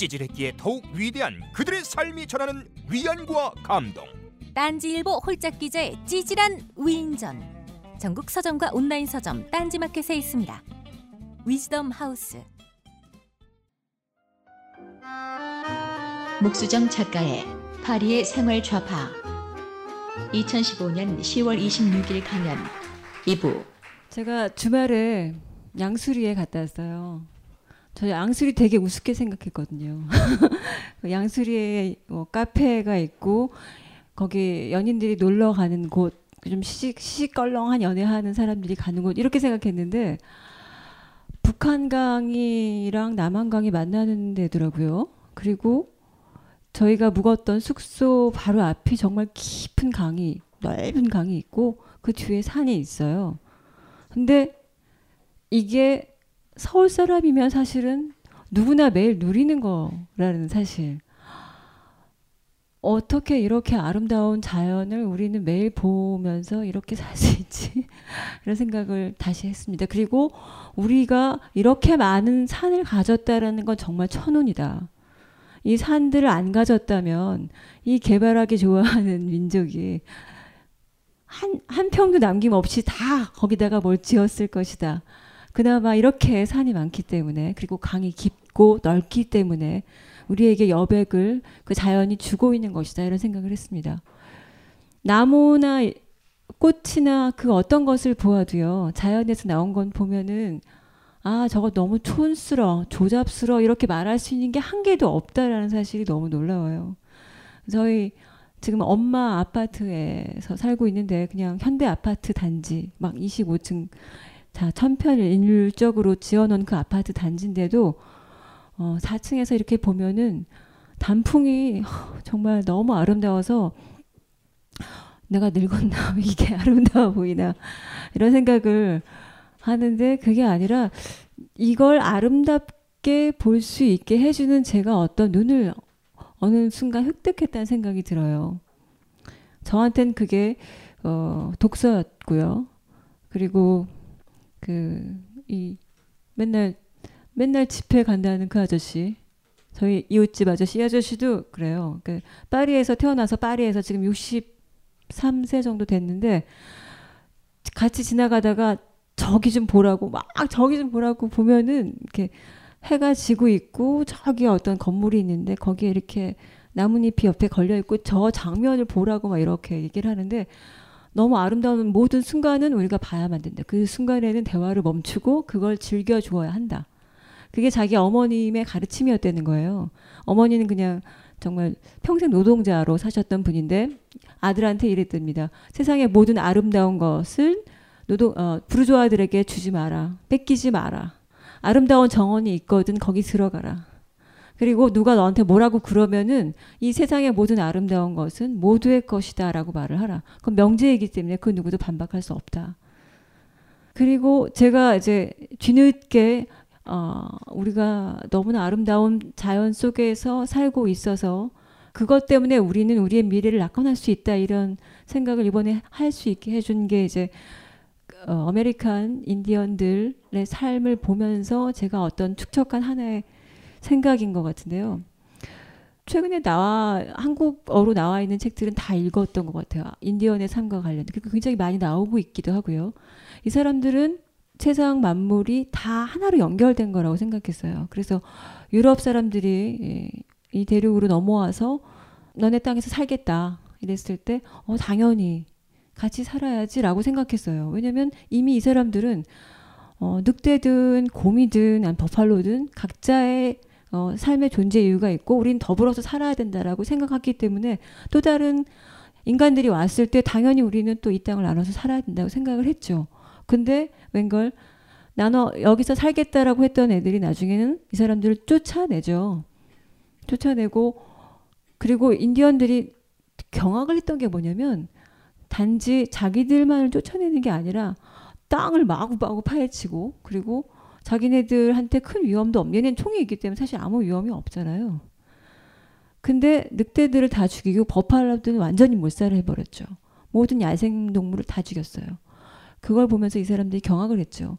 찌질했기에 더욱 위대한 그들의 삶이 전하는 위안과 감동. 딴지일보 홀짝 기자의 찌질한 위인전. 전국 서점과 온라인 서점 딴지마켓에 있습니다. 위즈덤 하우스. 목수정 작가의 파리의 생활 좌파 2015년 10월 26일 강연 2부 제가 주말에 양수리에 갔다 왔어요. 저 양수리 되게 우습게 생각했거든요. 양수리에 뭐 카페가 있고 거기 연인들이 놀러 가는 곳, 좀 시식 시시껄렁한 연애하는 사람들이 가는 곳 이렇게 생각했는데 북한강이랑 남한강이 만나는 데더라고요. 그리고 저희가 묵었던 숙소 바로 앞이 정말 깊은 강이 넓은 강이 있고 그 뒤에 산이 있어요. 근데 이게 서울 사람이면 사실은 누구나 매일 누리는 거라는 사실. 어떻게 이렇게 아름다운 자연을 우리는 매일 보면서 이렇게 살 수 있지? 이런 생각을 다시 했습니다. 그리고 우리가 이렇게 많은 산을 가졌다라는 건 정말 천운이다. 이 산들을 안 가졌다면 이 개발하기 좋아하는 민족이 한, 한 평도 남김없이 다 거기다가 뭘 지었을 것이다. 그나마 이렇게 산이 많기 때문에 그리고 강이 깊고 넓기 때문에 우리에게 여백을 그 자연이 주고 있는 것이다 이런 생각을 했습니다. 나무나 꽃이나 그 어떤 것을 보아도요 자연에서 나온 건 보면은 아 저거 너무 촌스러 조잡스러 이렇게 말할 수 있는 게 한 개도 없다라는 사실이 너무 놀라워요. 저희 지금 엄마 아파트에서 살고 있는데 그냥 현대 아파트 단지 막 25층 자 천편일률적으로 지어놓은 그 아파트 단지인데도 어, 4층에서 이렇게 보면은 단풍이 정말 너무 아름다워서 내가 늙었나 이게 아름다워 보이나 이런 생각을 하는데 그게 아니라 이걸 아름답게 볼 수 있게 해주는 제가 어떤 눈을 어느 순간 획득했다는 생각이 들어요. 저한텐 그게 어, 독서였고요. 그리고 그 이 맨날 맨날 집회 간다는 그 아저씨 저희 이웃집 아저씨 이 아저씨도 그래요. 그 파리에서 태어나서 파리에서 지금 63세 정도 됐는데 같이 지나가다가 저기 좀 보라고 막 저기 좀 보라고 보면은 이렇게 해가 지고 있고 저기 어떤 건물이 있는데 거기에 이렇게 나뭇잎이 옆에 걸려 있고 저 장면을 보라고 막 이렇게 얘기를 하는데 너무 아름다운 모든 순간은 우리가 봐야만 된다. 그 순간에는 대화를 멈추고 그걸 즐겨 주어야 한다. 그게 자기 어머님의 가르침이었다는 거예요. 어머니는 그냥 정말 평생 노동자로 사셨던 분인데 아들한테 이랬답니다. 세상의 모든 아름다운 것을 노동 어, 부르주아들에게 주지 마라. 뺏기지 마라. 아름다운 정원이 있거든 거기 들어가라. 그리고 누가 너한테 뭐라고 그러면은 이 세상의 모든 아름다운 것은 모두의 것이다 라고 말을 하라. 그건 명제이기 때문에 그 누구도 반박할 수 없다. 그리고 제가 이제 뒤늦게 어, 우리가 너무나 아름다운 자연 속에서 살고 있어서 그것 때문에 우리는 우리의 미래를 낙관할 수 있다 이런 생각을 이번에 할 수 있게 해준 게 이제 어, 아메리칸 인디언들의 삶을 보면서 제가 어떤 축적한 하나의 생각인 것 같은데요. 최근에 나와 한국어로 나와 있는 책들은 다 읽었던 것 같아요. 인디언의 삶과 관련 그리고 굉장히 많이 나오고 있기도 하고요. 이 사람들은 세상 만물이 다 하나로 연결된 거라고 생각했어요. 그래서 유럽 사람들이 예, 이 대륙으로 넘어와서 너네 땅에서 살겠다 이랬을 때 어, 당연히 같이 살아야지라고 생각했어요. 왜냐면 이미 이 사람들은 어, 늑대든 곰이든 버팔로든 각자의 어, 삶의 존재 이유가 있고 우린 더불어서 살아야 된다라고 생각했기 때문에 또 다른 인간들이 왔을 때 당연히 우리는 또 이 땅을 나눠서 살아야 된다고 생각을 했죠. 근데 웬걸 나눠 여기서 살겠다라고 했던 애들이 나중에는 이 사람들을 쫓아내죠. 쫓아내고 그리고 인디언들이 경악을 했던 게 뭐냐면 단지 자기들만을 쫓아내는 게 아니라 땅을 마구마구 파헤치고 그리고 자기네들한테 큰 위험도 없는 얘는 총이 있기 때문에 사실 아무 위험이 없잖아요. 근데 늑대들을 다 죽이고 버팔로들은 완전히 몰살을 해버렸죠. 모든 야생 동물을 다 죽였어요. 그걸 보면서 이 사람들이 경악을 했죠.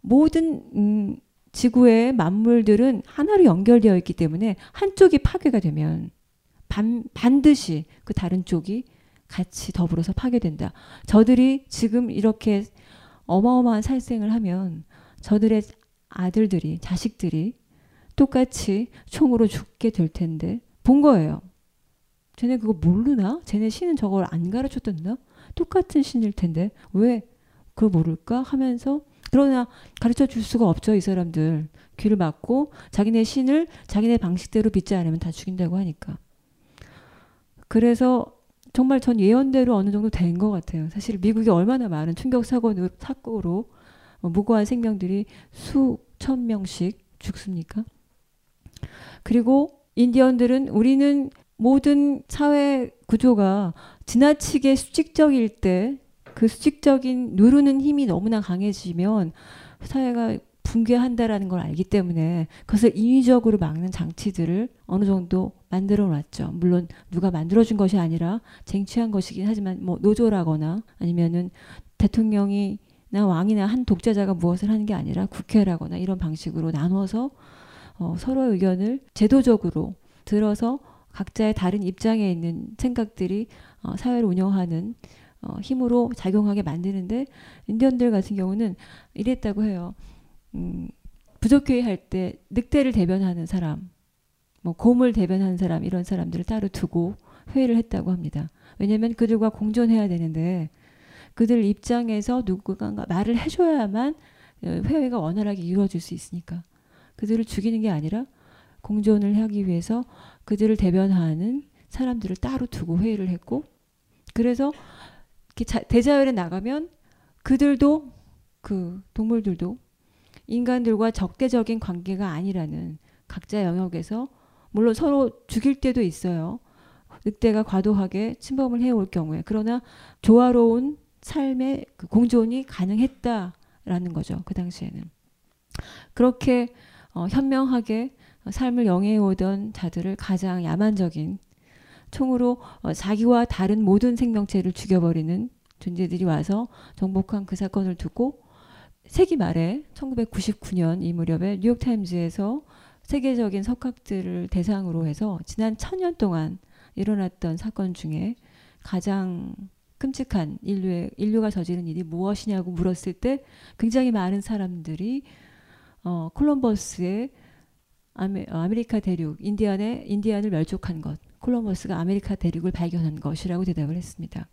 모든 음, 지구의 만물들은 하나로 연결되어 있기 때문에 한쪽이 파괴가 되면 반, 반드시 그 다른 쪽이 같이 더불어서 파괴된다. 저들이 지금 이렇게 어마어마한 살생을 하면 저들의 아들들이 자식들이 똑같이 총으로 죽게 될 텐데 본 거예요. 쟤네 그거 모르나? 쟤네 신은 저걸 안 가르쳤던가? 똑같은 신일 텐데 왜 그걸 모를까 하면서 그러나 가르쳐 줄 수가 없죠 이 사람들 귀를 막고 자기네 신을 자기네 방식대로 믿지 않으면 다 죽인다고 하니까 그래서 정말 전 예언대로 어느 정도 된 것 같아요 사실 미국이 얼마나 많은 충격 사고로 사고로 무고한 생명들이 수천 명씩 죽습니까 그리고 인디언들은 우리는 모든 사회 구조가 지나치게 수직적일 때 그 수직적인 누르는 힘이 너무나 강해지면 사회가 붕괴한다라는 걸 알기 때문에 그것을 인위적으로 막는 장치들을 어느 정도 만들어 놨죠. 물론 누가 만들어 준 것이 아니라 쟁취한 것이긴 하지만 뭐 노조라거나 아니면은 대통령이 나 왕이나 한 독재자가 무엇을 하는 게 아니라 국회라거나 이런 방식으로 나눠서 어, 서로의 의견을 제도적으로 들어서 각자의 다른 입장에 있는 생각들이 어, 사회를 운영하는 어, 힘으로 작용하게 만드는데 인디언들 같은 경우는 이랬다고 해요. 음, 부족회의 할 때 늑대를 대변하는 사람, 뭐 곰을 대변하는 사람 이런 사람들을 따로 두고 회의를 했다고 합니다. 왜냐하면 그들과 공존해야 되는데 그들 입장에서 누군가 말을 해줘야만 어, 회의가 원활하게 이루어질 수 있으니까 그들을 죽이는 게 아니라 공존을 하기 위해서 그들을 대변하는 사람들을 따로 두고 회의를 했고 그래서 대자연에 나가면 그들도 그 동물들도 인간들과 적대적인 관계가 아니라는 각자 영역에서 물론 서로 죽일 때도 있어요. 늑대가 과도하게 침범을 해올 경우에 그러나 조화로운 삶의 그 공존이 가능했다라는 거죠. 그 당시에는 그렇게 어, 현명하게 삶을 영해오던 자들을 가장 야만적인 총으로 어, 자기와 다른 모든 생명체를 죽여버리는 존재들이 와서 정복한 그 사건을 두고 세기 말에 1999년 이 무렵에 뉴욕타임즈에서 세계적인 석학들을 대상으로 해서 지난 천년 동안 일어났던 사건 중에 가장 끔찍한 인류의 인류가 저지른 일이 무엇이냐고 물었을 때 굉장히 많은 사람들이 어, 콜럼버스의 아메, 아메 리카 대륙 인디언의 인디언을 멸족한 것 콜럼버스가 아메리카 대륙을 발견한 것이라고 대답을 했습니다.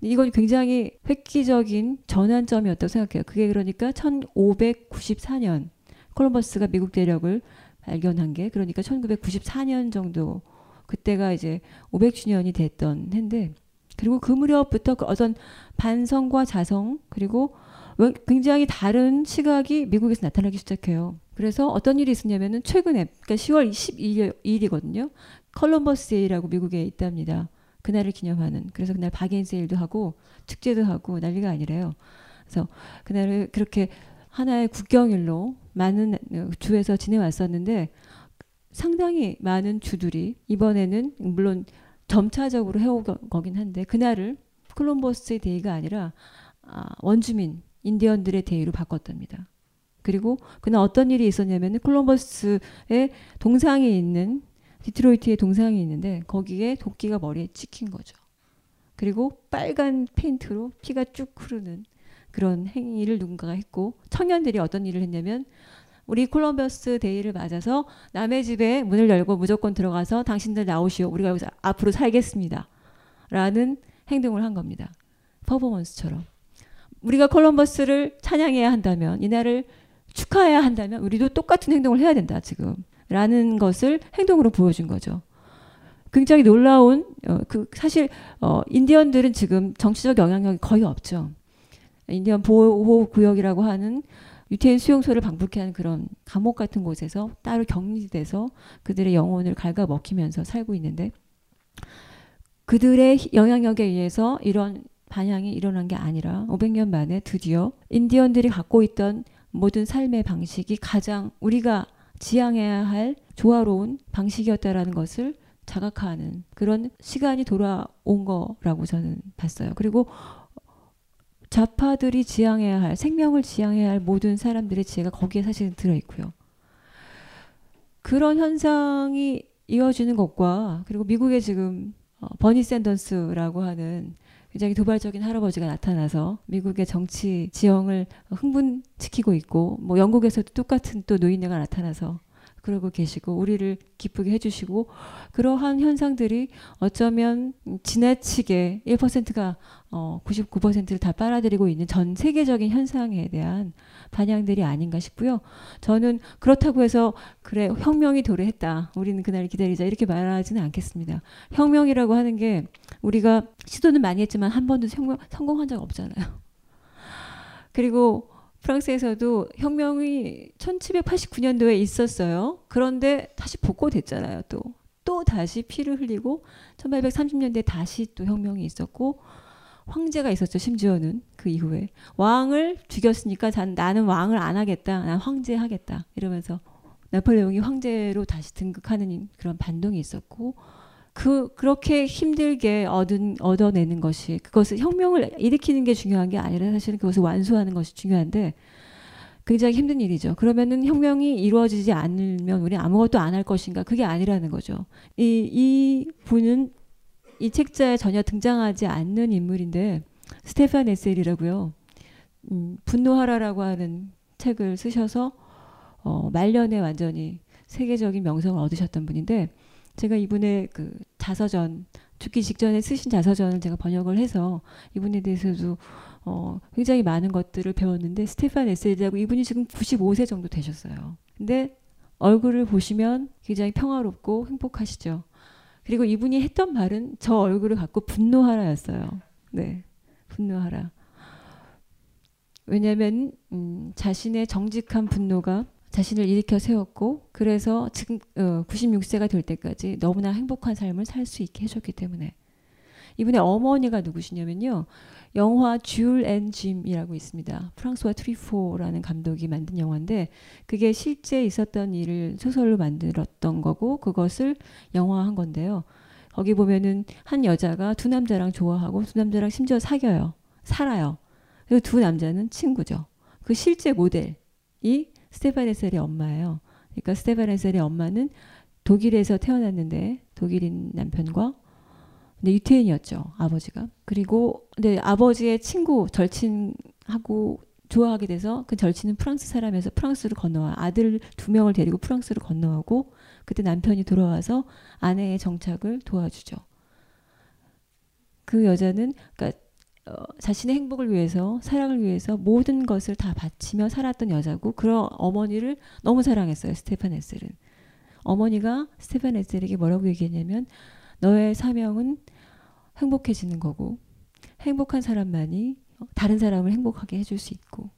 이건 굉장히 획기적인 전환점이었다고 생각해요. 그게 그러니까 1594년 콜럼버스가 미국 대륙을 발견한 게 그러니까 1994년 정도 그때가 이제 500주년이 됐던 해인데 그리고 그 무렵부터 그 어떤 반성과 자성 그리고 굉장히 다른 시각이 미국에서 나타나기 시작해요. 그래서 어떤 일이 있었냐면은 최근에 그러니까 10월 22일이거든요. 콜럼버스 Day라고 미국에 있답니다. 그날을 기념하는. 그래서 그날 바겐 세일도 하고 축제도 하고 난리가 아니래요. 그래서 그날을 그렇게 하나의 국경일로 많은 주에서 지내왔었는데 상당히 많은 주들이 이번에는 물론 점차적으로 해온 거긴 한데 그날을 콜럼버스의 Day가 아니라 아, 원주민 인디언들의 Day로 바꿨답니다. 그리고 그날 어떤 일이 있었냐면 콜럼버스의 동상이 있는 디트로이트에 동상이 있는데 거기에 도끼가 머리에 찍힌 거죠. 그리고 빨간 페인트로 피가 쭉 흐르는 그런 행위를 누군가가 했고 청년들이 어떤 일을 했냐면 우리 콜럼버스 Day를 맞아서 남의 집에 문을 열고 무조건 들어가서 당신들 나오시오. 우리가 여기서 앞으로 살겠습니다. 라는 행동을 한 겁니다. 퍼포먼스처럼. 우리가 콜럼버스를 찬양해야 한다면 이날을 축하해야 한다면 우리도 똑같은 행동을 해야 된다 지금 라는 것을 행동으로 보여준 거죠. 굉장히 놀라운 어, 그 사실 어, 인디언들은 지금 정치적 영향력이 거의 없죠. 인디언 보호 구역이라고 하는 유태인 수용소를 방불케 하는 그런 감옥 같은 곳에서 따로 격리돼서 그들의 영혼을 갉아먹히면서 살고 있는데 그들의 영향력에 의해서 이런 반향이 일어난 게 아니라 500년 만에 드디어 인디언들이 갖고 있던 모든 삶의 방식이 가장 우리가 지향해야 할 조화로운 방식이었다라는 것을 자각하는 그런 시간이 돌아온 거라고 저는 봤어요. 그리고 좌파들이 지향해야 할 생명을 지향해야 할 모든 사람들의 지혜가 거기에 사실 들어 있고요. 그런 현상이 이어지는 것과 그리고 미국에 지금 어, 버니 샌더스라고 하는 굉장히 도발적인 할아버지가 나타나서 미국의 정치 지형을 흥분시키고 있고 뭐 영국에서도 똑같은 또 노인네가 나타나서 그러고 계시고 우리를 기쁘게 해주시고 그러한 현상들이 어쩌면 지나치게 1%가 어 99%를 다 빨아들이고 있는 전 세계적인 현상에 대한 반향들이 아닌가 싶고요. 저는 그렇다고 해서 그래 혁명이 도래했다. 우리는 그날 기다리자 이렇게 말하지는 않겠습니다. 혁명이라고 하는 게 우리가 시도는 많이 했지만 한 번도 혁명, 성공한 적 없잖아요. 그리고 프랑스에서도 혁명이 1789년도에 있었어요. 그런데 다시 복고됐잖아요. 또. 또 다시 피를 흘리고 1830년대에 다시 또 혁명이 있었고 황제가 있었죠. 심지어는 그 이후에 왕을 죽였으니까 나는 왕을 안 하겠다. 난 황제 하겠다. 이러면서 나폴레옹이 황제로 다시 등극하는 그런 반동이 있었고 그 그렇게 힘들게 얻은 얻어내는 것이 그것을 혁명을 일으키는 게 중요한 게 아니라 사실은 그것을 완수하는 것이 중요한데 굉장히 힘든 일이죠. 그러면은 혁명이 이루어지지 않으면 우리 아무것도 안 할 것인가? 그게 아니라는 거죠. 이, 이 분은 이 책자에 전혀 등장하지 않는 인물인데 스테판 에셀이라고요. 음, 분노하라라고 하는 책을 쓰셔서 어, 말년에 완전히 세계적인 명성을 얻으셨던 분인데 제가 이분의 그 자서전 죽기 직전에 쓰신 자서전을 제가 번역을 해서 이분에 대해서도 어, 굉장히 많은 것들을 배웠는데 스테판 에셀이라고 이분이 지금 95세 정도 되셨어요. 근데 얼굴을 보시면 굉장히 평화롭고 행복하시죠. 그리고 이분이 했던 말은 저 얼굴을 갖고 분노하라였어요. 네, 분노하라. 왜냐하면 음, 자신의 정직한 분노가 자신을 일으켜 세웠고 그래서 지금 어, 96세가 될 때까지 너무나 행복한 삶을 살 수 있게 해줬기 때문에. 이분의 어머니가 누구시냐면요. 영화 Jules and Jim이라고 있습니다. 프랑수아 트뤼포라는 감독이 만든 영화인데 그게 실제 있었던 일을 소설로 만들었던 거고 그것을 영화한 건데요. 거기 보면은 한 여자가 두 남자랑 좋아하고 두 남자랑 심지어 사겨요. 살아요. 그리고 두 남자는 친구죠. 그 실제 모델이 스테반 에셀의 엄마예요. 그러니까 스테반 에셀의 엄마는 독일에서 태어났는데 독일인 남편과 근데 유태인이었죠 아버지가 그리고 근데 아버지의 친구 절친하고 좋아하게 돼서 그 절친은 프랑스 사람에서 프랑스로 건너와 아들 두 명을 데리고 프랑스로 건너가고 그때 남편이 돌아와서 아내의 정착을 도와주죠. 그 여자는 그러니까 어, 자신의 행복을 위해서 사랑을 위해서 모든 것을 다 바치며 살았던 여자고 그런 어머니를 너무 사랑했어요 스테판 에셀은 어머니가 스테판 에셀에게 뭐라고 얘기했냐면 너의 사명은 행복해지는 거고 행복한 사람만이 다른 사람을 행복하게 해줄 수 있고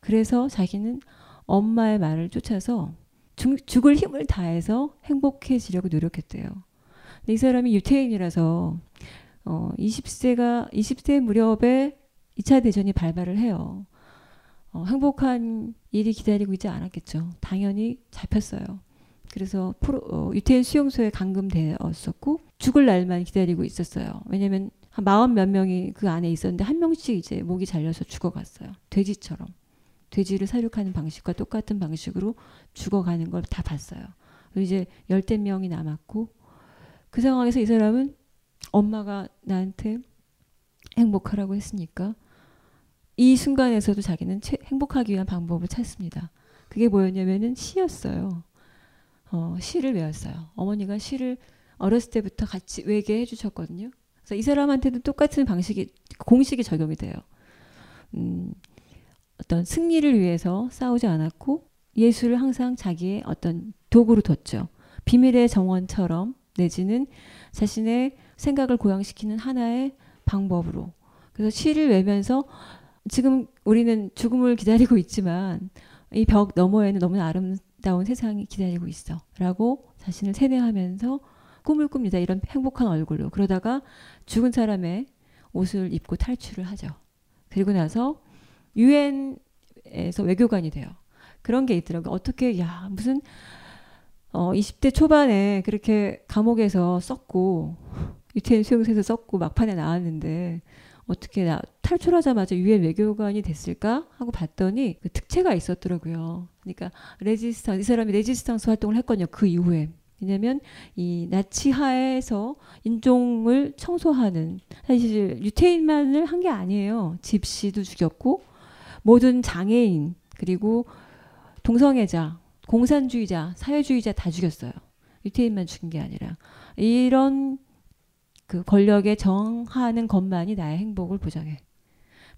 그래서 자기는 엄마의 말을 쫓아서 죽, 죽을 힘을 다해서 행복해지려고 노력했대요. 이 사람이 유태인이라서 어, 20세가 20세 무렵에 2차 대전이 발발을 해요. 어, 행복한 일이 기다리고 있지 않았겠죠. 당연히 잡혔어요. 그래서 프로, 어, 유태인 수용소에 감금되었었고 죽을 날만 기다리고 있었어요. 왜냐면 한 마흔 몇 명이 그 안에 있었는데 한 명씩 이제 목이 잘려서 죽어갔어요. 돼지처럼. 돼지를 사육하는 방식과 똑같은 방식으로 죽어가는 걸 다 봤어요. 이제 열댓 명이 남았고 그 상황에서 이 사람은 엄마가 나한테 행복하라고 했으니까 이 순간에서도 자기는 최, 행복하기 위한 방법을 찾습니다. 그게 뭐였냐면은 시였어요. 어, 시를 외웠어요. 어머니가 시를 어렸을 때부터 같이 외게 해주셨거든요. 그래서 이 사람한테도 똑같은 방식이 공식이 적용이 돼요. 음, 어떤 승리를 위해서 싸우지 않았고 예술을 항상 자기의 어떤 도구로 뒀죠. 비밀의 정원처럼 내지는 자신의 생각을 고양시키는 하나의 방법으로. 그래서 시를 외면서 지금 우리는 죽음을 기다리고 있지만 이 벽 너머에는 너무나 아름다운 세상이 기다리고 있어. 라고 자신을 세뇌하면서 꿈을 꿉니다. 이런 행복한 얼굴로. 그러다가 죽은 사람의 옷을 입고 탈출을 하죠. 그리고 나서 유엔에서 외교관이 돼요. 그런 게 있더라고요. 어떻게, 야, 무슨, 어, 20대 초반에 그렇게 감옥에서 썼고, 유태인 수용소에서 썼고, 막판에 나왔는데, 어떻게 나 탈출하자마자 유엔 외교관이 됐을까 하고 봤더니 그 특채가 있었더라고요. 그러니까 레지스탕 이 사람이 레지스탕스 활동을 했거든요. 그 이후에 왜냐하면 이 나치 하에서 인종을 청소하는 사실 유태인만을 한 게 아니에요. 집시도 죽였고 모든 장애인 그리고 동성애자, 공산주의자, 사회주의자 다 죽였어요. 유태인만 죽인 게 아니라 이런 그 권력에 정하는 것만이 나의 행복을 보장해.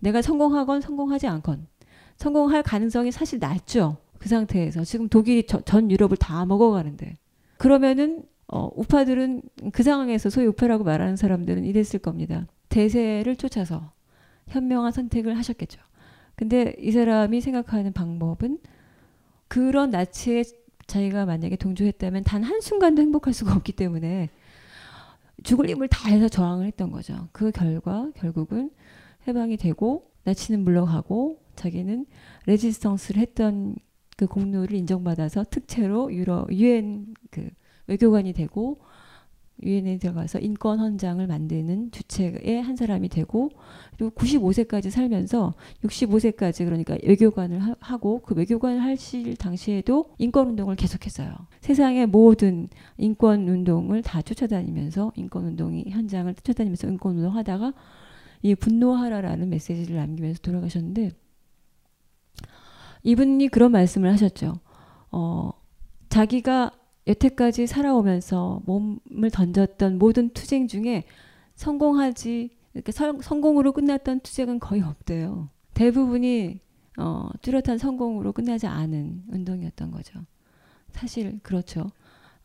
내가 성공하건 성공하지 않건 성공할 가능성이 사실 낮죠. 그 상태에서 지금 독일이 저, 전 유럽을 다 먹어가는데 그러면은 어, 우파들은 그 상황에서 소위 우파라고 말하는 사람들은 이랬을 겁니다. 대세를 쫓아서 현명한 선택을 하셨겠죠. 근데 이 사람이 생각하는 방법은 그런 나치에 자기가 만약에 동조했다면 단 한순간도 행복할 수가 없기 때문에 죽을 힘을 다해서 저항을 했던 거죠. 그 결과 결국은 해방이 되고 나치는 물러가고 자기는 레지스턴스를 했던 그 공로를 인정받아서 특채로 유럽 유엔 그 외교관이 되고 유엔에 들어가서 인권 헌장을 만드는 주체의 한 사람이 되고 그리고 95세까지 살면서 65세까지 그러니까 외교관을 하, 고그 외교관을 하실 당시에도 인권 운동을 계속했어요. 세상의 모든 인권 운동을 다 쫓아다니면서 인권 운동이 현장을 쫓아다니면서 인권 운동 하다가 이 분노하라라는 메시지를 남기면서 돌아가셨는데 이분이 그런 말씀을 하셨죠. 어, 자기가 여태까지 살아오면서 몸을 던졌던 모든 투쟁 중에 성공하지 이렇게 성, 성공으로 끝났던 투쟁은 거의 없대요. 대부분이 어, 뚜렷한 성공으로 끝나지 않은 운동이었던 거죠. 사실 그렇죠.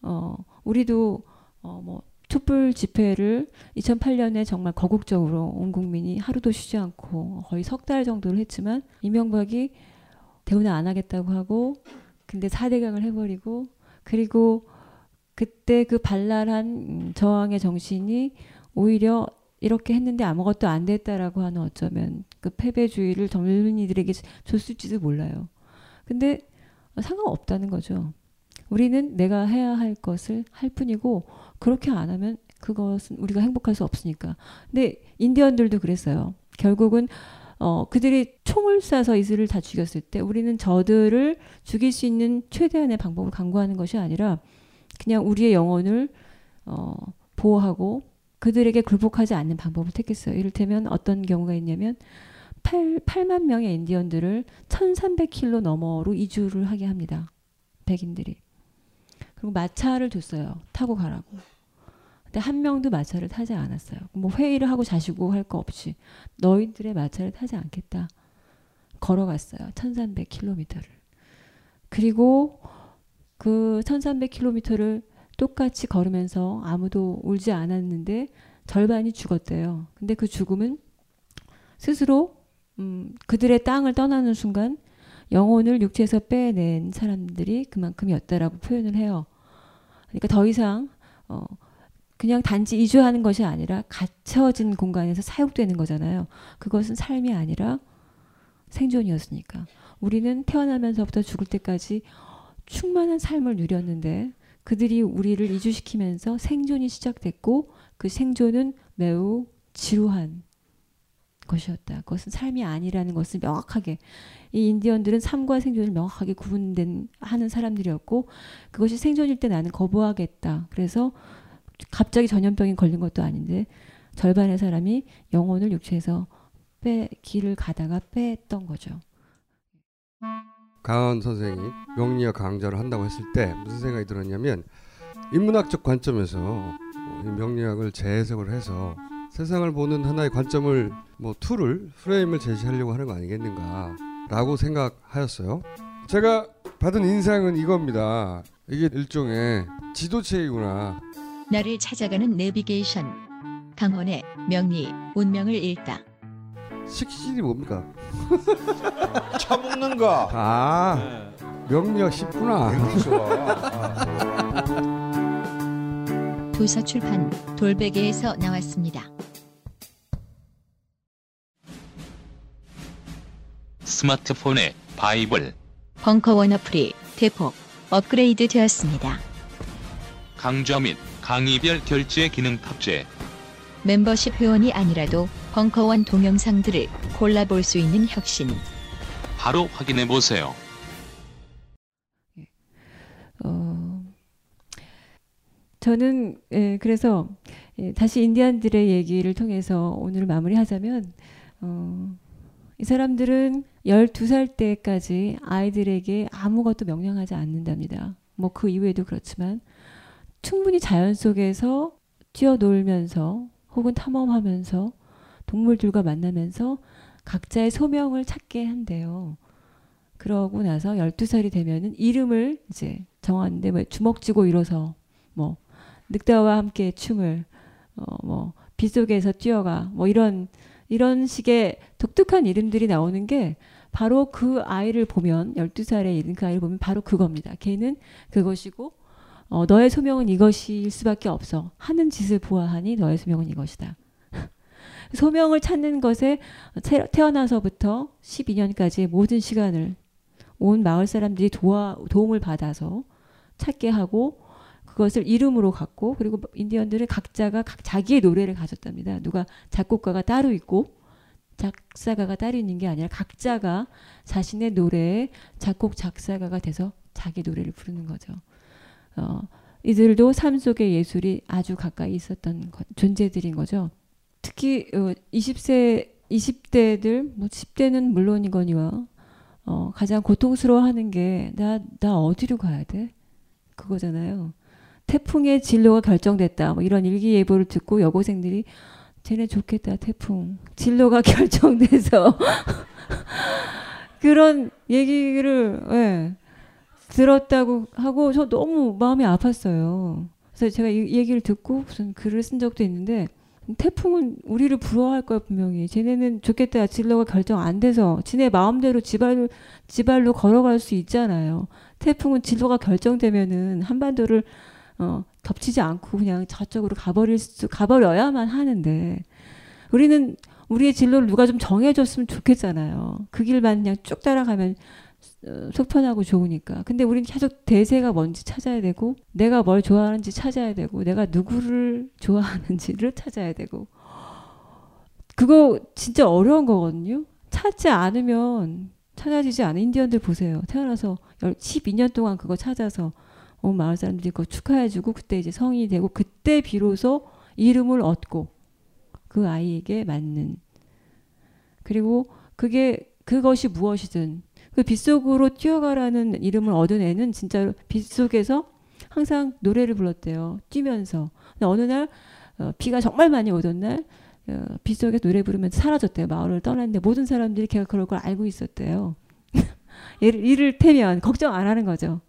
어, 우리도 어, 뭐 촛불 집회를 2008년에 정말 거국적으로 온 국민이 하루도 쉬지 않고 거의 석 달 정도를 했지만 이명박이 대우는 안 하겠다고 하고 근데 4대강을 해버리고 그리고 그때 그 발랄한 음, 저항의 정신이 오히려 이렇게 했는데 아무것도 안 됐다라고 하는 어쩌면 그 패배주의를 젊은이들에게 줬을지도 몰라요. 근데 상관없다는 거죠. 우리는 내가 해야 할 것을 할 뿐이고 그렇게 안 하면 그것은 우리가 행복할 수 없으니까. 근데 인디언들도 그랬어요. 결국은 어, 그들이 총을 쏴서 이들을 다 죽였을 때 우리는 저들을 죽일 수 있는 최대한의 방법을 강구하는 것이 아니라 그냥 우리의 영혼을 어, 보호하고 그들에게 굴복하지 않는 방법을 택했어요. 이를테면 어떤 경우가 있냐면 8, 8만 명의 인디언들을 1300km 너머로 이주를 하게 합니다. 백인들이. 그리고 마차를 줬어요. 타고 가라고. 근데 한 명도 마차를 타지 않았어요. 뭐 회의를 하고 자시고 할 거 없이 너희들의 마차를 타지 않겠다. 걸어갔어요. 1300km를. 그리고 그 1300km를 똑같이 걸으면서 아무도 울지 않았는데 절반이 죽었대요. 근데 그 죽음은 스스로 음, 그들의 땅을 떠나는 순간 영혼을 육체에서 빼낸 사람들이 그만큼이었다라고 표현을 해요. 그러니까 더 이상 어, 그냥 단지 이주하는 것이 아니라 갇혀진 공간에서 사육되는 거잖아요. 그것은 삶이 아니라 생존이었으니까. 우리는 태어나면서부터 죽을 때까지 충만한 삶을 누렸는데 그들이 우리를 이주시키면서 생존이 시작됐고 그 생존은 매우 지루한 것이었다. 그것은 삶이 아니라는 것을 명확하게 이 인디언들은 삶과 생존을 명확하게 구분된 하는 사람들이었고 그것이 생존일 때 나는 거부하겠다. 그래서 갑자기 전염병이 걸린 것도 아닌데 절반의 사람이 영혼을 육체에서 빼 길을 가다가 뺐던 거죠. 강헌 선생이 명리학 강좌를 한다고 했을 때 무슨 생각이 들었냐면 인문학적 관점에서 명리학을 재해석을 해서 세상을 보는 하나의 관점을 뭐 tool을 프레임을 제시하려고 하는 거 아니겠는가라고 생각하였어요. 제가 받은 인상은 이겁니다. 이게 일종의 지도체이구나. 나를 찾아가는 내비게이션. 강원의 명리 운명을 읽다. 식신이 뭡니까? 처먹는 거. 아 명리학 쉽구나. 굉장히 좋아. 도서 출판 돌베개에서 나왔습니다. 스마트폰에 바이블, 벙커원 어플이 대폭 업그레이드 되었습니다. 강좌 및 강의별 결제 기능 탑재. 멤버십 회원이 아니라도 벙커원 동영상들을 골라볼 수 있는 혁신. 바로 확인해 보세요. 어, 저는 예, 그래서 예, 다시 인디안들의 얘기를 통해서 오늘 마무리하자면 어, 이 사람들은 12살 때까지 아이들에게 아무것도 명령하지 않는답니다. 뭐 그 이후에도 그렇지만 충분히 자연 속에서 뛰어놀면서 혹은 탐험하면서 동물들과 만나면서 각자의 소명을 찾게 한대요. 그러고 나서 12살이 되면은 이름을 이제 정하는데 뭐 주먹 쥐고 일어서 뭐 늑대와 함께 춤을 어뭐 빗속에서 뛰어가 뭐 이런 이런 식의 독특한 이름들이 나오는 게 바로 그 아이를 보면 12살에 이른 그 아이를 보면 바로 그겁니다. 걔는 그것이고 어, 너의 소명은 이것일 수밖에 없어. 하는 짓을 보아하니 너의 소명은 이것이다. 소명을 찾는 것에 태- 태어나서부터 12년까지의 모든 시간을 온 마을 사람들이 도와, 도움을 받아서 찾게 하고 그것을 이름으로 갖고 그리고 인디언들은 각자가 각 자기의 노래를 가졌답니다. 누가 작곡가가 따로 있고 작사가가 따로 있는 게 아니라 각자가 자신의 노래에 작곡 작사가가 돼서 자기 노래를 부르는 거죠. 어, 이들도 삶 속의 예술이 아주 가까이 있었던 거- 존재들인 거죠. 특히 어, 20세 20대들 뭐 10대는 물론이거니와 어, 가장 고통스러워하는 게 나 나 어디로 가야 돼? 그거잖아요. 태풍의 진로가 결정됐다. 뭐 이런 일기예보를 듣고 여고생들이 쟤네 좋겠다 태풍 진로가 결정돼서 그런 얘기를 예, 들었다고 하고 저 너무 마음이 아팠어요. 그래서 제가 이 얘기를 듣고 무슨 글을 쓴 적도 있는데 태풍은 우리를 부러워할 거야 분명히. 쟤네는 좋겠다 진로가 결정 안 돼서 지네 마음대로 지발로 지발로 걸어갈 수 있잖아요. 태풍은 진로가 결정되면은 한반도를 어, 덮치지 않고 그냥 저쪽으로 가버릴 수 가버려야만 하는데 우리는 우리의 진로를 누가 좀 정해줬으면 좋겠잖아요. 그 길만 그냥 쭉 따라가면 어, 속 편하고 좋으니까. 근데 우리는 계속 대세가 뭔지 찾아야 되고, 내가 뭘 좋아하는지 찾아야 되고, 내가 누구를 좋아하는지를 찾아야 되고. 그거 진짜 어려운 거거든요. 찾지 않으면 찾아지지 않은 인디언들 보세요. 태어나서 12년 동안 그거 찾아서 온 마을 사람들이 그거 축하해주고, 그때 이제 성인이 되고, 그때 비로소 이름을 얻고, 그 아이에게 맞는. 그리고 그게, 그것이 무엇이든 그 빗속으로 뛰어가라는 이름을 얻은 애는 진짜로 빗속에서 항상 노래를 불렀대요. 뛰면서. 근데 어느 날 어, 비가 정말 많이 오던 날 어, 빗속에 노래 부르면서 사라졌대요. 마을을 떠났는데 모든 사람들이 걔가 그럴 걸 알고 있었대요. 얘를 이를 테면 걱정 안 하는 거죠.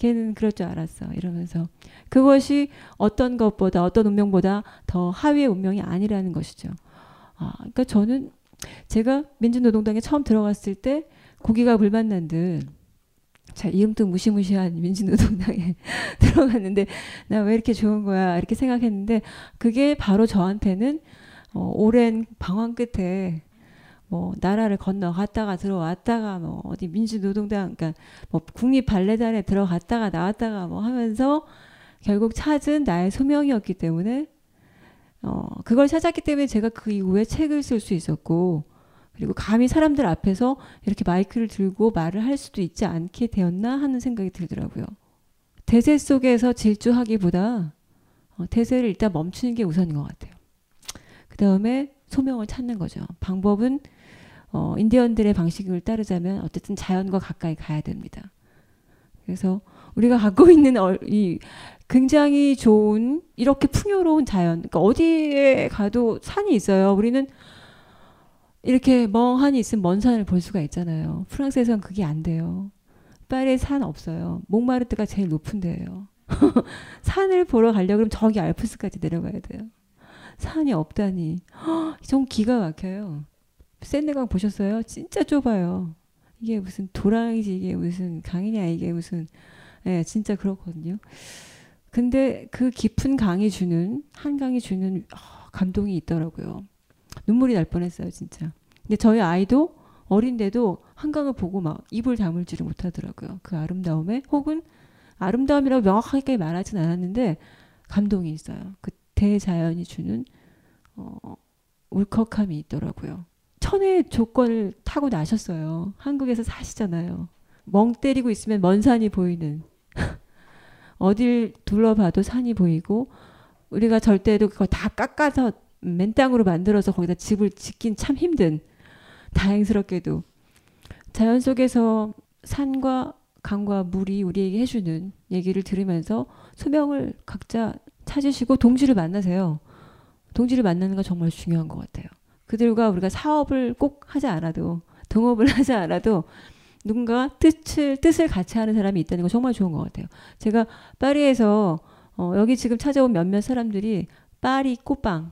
걔는 그럴 줄 알았어. 이러면서 그것이 어떤 것보다 어떤 운명보다 더 하위의 운명이 아니라는 것이죠. 아, 그러니까 저는 제가 민주노동당에 처음 들어갔을 때 고기가 물 만난 듯. 자, 이름도 무시무시한 민주노동당에 들어갔는데, 나 왜 이렇게 좋은 거야? 이렇게 생각했는데, 그게 바로 저한테는, 어, 오랜 방황 끝에, 뭐, 나라를 건너갔다가 들어왔다가, 뭐, 어디 민주노동당, 그러니까, 뭐, 국립발레단에 들어갔다가 나왔다가 뭐 하면서, 결국 찾은 나의 소명이었기 때문에, 어, 그걸 찾았기 때문에 제가 그 이후에 책을 쓸 수 있었고, 그리고 감히 사람들 앞에서 이렇게 마이크를 들고 말을 할 수도 있지 않게 되었나 하는 생각이 들더라고요. 대세 속에서 질주하기보다 어, 대세를 일단 멈추는 게 우선인 것 같아요. 그 다음에 소명을 찾는 거죠. 방법은 어, 인디언들의 방식을 따르자면 어쨌든 자연과 가까이 가야 됩니다. 그래서 우리가 갖고 있는 얼, 이 굉장히 좋은 이렇게 풍요로운 자연, 그러니까 어디에 가도 산이 있어요. 우리는 이렇게 멍하니 있으면 먼 산을 볼 수가 있잖아요. 프랑스에서는 그게 안 돼요. 파리에 산 없어요. 몽마르트가 제일 높은 데예요. 산을 보러 가려고 그러면 저기 알프스까지 내려가야 돼요. 산이 없다니. 좀 기가 막혀요. 샌드강 보셨어요? 진짜 좁아요. 이게 무슨 도랑이지 이게 무슨 강이냐 이게 무슨 예, 네, 진짜 그렇거든요. 근데 그 깊은 강이 주는 한강이 주는 어, 감동이 있더라고요. 눈물이 날 뻔했어요, 진짜. 근데 저희 아이도 어린데도 한강을 보고 막 입을 다물지를 못하더라고요. 그 아름다움에 혹은 아름다움이라고 명확하게 말하진 않았는데 감동이 있어요. 그 대자연이 주는 어, 울컥함이 있더라고요. 천의 조건을 타고 나셨어요. 한국에서 사시잖아요. 멍 때리고 있으면 먼 산이 보이는 어딜 둘러봐도 산이 보이고 우리가 절대로 그거 다 깎아서 맨 땅으로 만들어서 거기다 집을 짓긴 참 힘든 다행스럽게도 자연 속에서 산과 강과 물이 우리에게 해주는 얘기를 들으면서 소명을 각자 찾으시고 동지를 만나세요. 동지를 만나는 거 정말 중요한 것 같아요. 그들과 우리가 사업을 꼭 하지 않아도 동업을 하지 않아도 누군가 뜻을 뜻을 같이 하는 사람이 있다는 거 정말 좋은 것 같아요. 제가 파리에서 어, 여기 지금 찾아온 몇몇 사람들이 파리 꽃방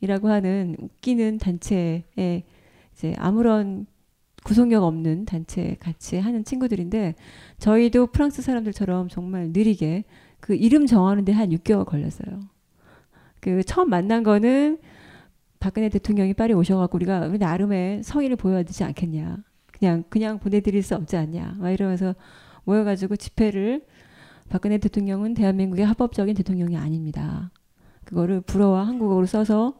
이라고 하는 웃기는 단체에 이제 아무런 구속력 없는 단체 같이 하는 친구들인데 저희도 프랑스 사람들처럼 정말 느리게 그 이름 정하는데 한 6개월 걸렸어요. 그 처음 만난 거는 박근혜 대통령이 파리 오셔갖고 우리가 나름의 성의를 보여야 되지 않겠냐. 그냥 그냥 보내드릴 수 없지 않냐. 막 이러면서 모여가지고 집회를 박근혜 대통령은 대한민국의 합법적인 대통령이 아닙니다. 그거를 불어와 한국어로 써서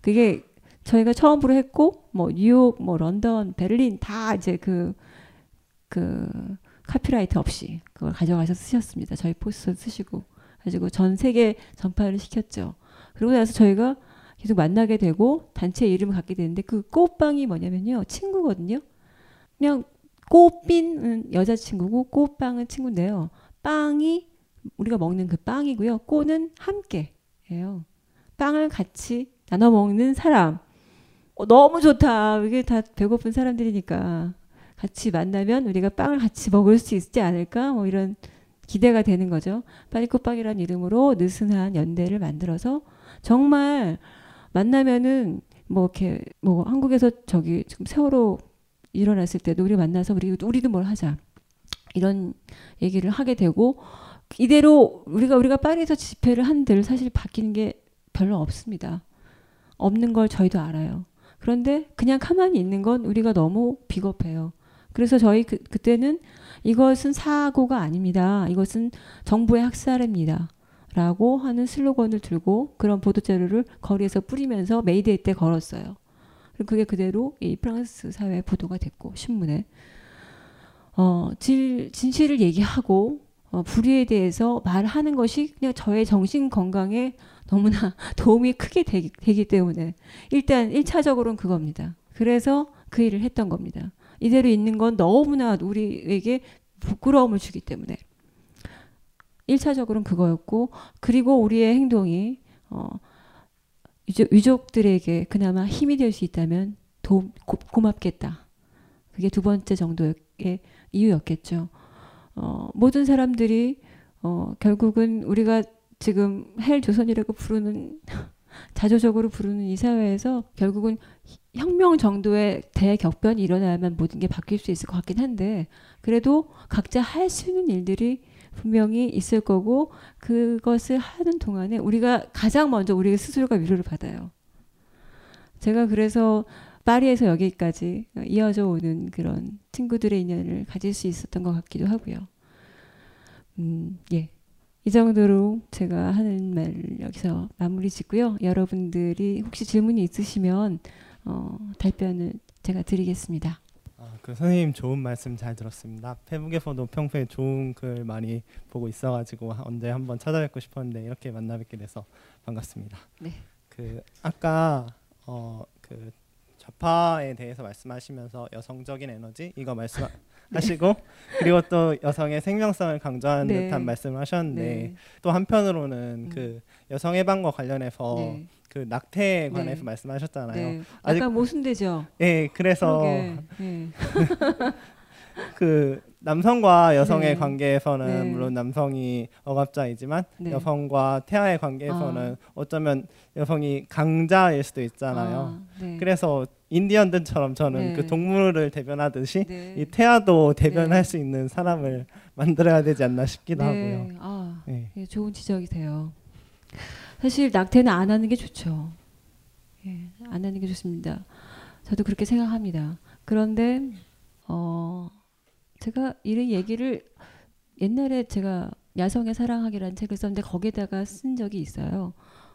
그게 저희가 처음으로 했고 뭐 뉴욕, 뭐 런던, 베를린 다 이제 그그 그 카피라이트 없이 그걸 가져가서 쓰셨습니다. 저희 포스터 쓰시고 가지고 전 세계 전파를 시켰죠. 그러고 나서 저희가 계속 만나게 되고 단체 이름을 갖게 되는데 그 꽃빵이 뭐냐면요 친구거든요. 그냥 꽃빈은 여자친구고 꽃빵은 친구인데요. 빵이 우리가 먹는 그 빵이고요. 꽃은 함께예요. 빵을 같이 나눠 먹는 사람. 어, 너무 좋다. 이게 다 배고픈 사람들이니까 같이 만나면 우리가 빵을 같이 먹을 수 있지 않을까? 뭐 이런 기대가 되는 거죠. 파리꽃빵이라는 이름으로 느슨한 연대를 만들어서 정말 만나면은 뭐 이렇게 뭐 한국에서 저기 지금 세월호 일어났을 때도 우리 만나서 우리 우리도 뭘 하자 이런 얘기를 하게 되고 이대로 우리가 우리가 파리에서 집회를 한들 사실 바뀌는 게 별로 없습니다. 없는 걸 저희도 알아요. 그런데 그냥 가만히 있는 건 우리가 너무 비겁해요. 그래서 저희 그, 그때는 이것은 사고가 아닙니다. 이것은 정부의 학살입니다. 라고 하는 슬로건을 들고 그런 보도자료를 거리에서 뿌리면서 메이데이 때 걸었어요. 그게 그대로 이 프랑스 사회에 보도가 됐고 신문에 어, 질, 진실을 얘기하고 어, 불의에 대해서 말하는 것이 그냥 저의 정신 건강에 너무나 도움이 크게 되기, 되기 때문에 일단 1차적으로는 그겁니다. 그래서 그 일을 했던 겁니다. 이대로 있는 건 너무나 우리에게 부끄러움을 주기 때문에 1차적으로는 그거였고 그리고 우리의 행동이 어, 유족, 들에게 그나마 힘이 될 수 있다면 도, 고, 고맙겠다. 그게 두 번째 정도의 이유였겠죠. 어, 모든 사람들이 어, 결국은 우리가 지금 헬 조선이라고 부르는 자조적으로 부르는 이 사회에서 결국은 혁명 정도의 대격변이 일어나야만 모든 게 바뀔 수 있을 것 같긴 한데 그래도 각자 할 수 있는 일들이 분명히 있을 거고 그것을 하는 동안에 우리가 가장 먼저 우리 스스로가 위로를 받아요. 제가 그래서 파리에서 여기까지 이어져 오는 그런 친구들의 인연을 가질 수 있었던 것 같기도 하고요. 음, 예. 이 정도로 제가 하는 말 여기서 마무리 짓고요. 여러분들이 혹시 질문이 있으시면 어, 답변을 제가 드리겠습니다. 아, 그 선생님 좋은 말씀 잘 들었습니다. 페북에서도 평소에 좋은 글 많이 보고 있어가지고 언제 한번 찾아뵙고 싶었는데 이렇게 만나뵙게 돼서 반갑습니다. 네. 그 아까 어, 그그 좌파에 대해서 말씀하시면서 여성적인 에너지 이거 말씀하시고 그리고 또 여성의 생명성을 강조하는 네. 듯한 말씀을 하셨는데 네. 또 한편으로는 음. 그 여성 해방과 관련해서 네. 그 낙태에 관해서 네. 말씀하셨잖아요. 네. 아직- 약간 모순되죠. 예, 그래서 네. 그 남성과 여성의 네. 관계에서는 네. 물론 남성이 억압자이지만 네. 여성과 태아의 관계에서는 어쩌면 여성이 강자일 수도 있잖아요. 아, 네. 그래서 인디언들처럼 저는 네. 그 동물을 대변하듯이 네. 이 태아도 대변할 네. 수 있는 사람을 만들어야 되지 않나 싶기도 네. 하고요. 아, 네. 예, 좋은 지적이세요. 사실 낙태는 안 하는 게 좋죠. 예, 안 하는 게 좋습니다. 저도 그렇게 생각합니다. 그런데 어 제가 이런 얘기를 옛날에 제가 야성의 사랑하기라는 책을 썼는데 거기에다가 쓴 적이 있어요.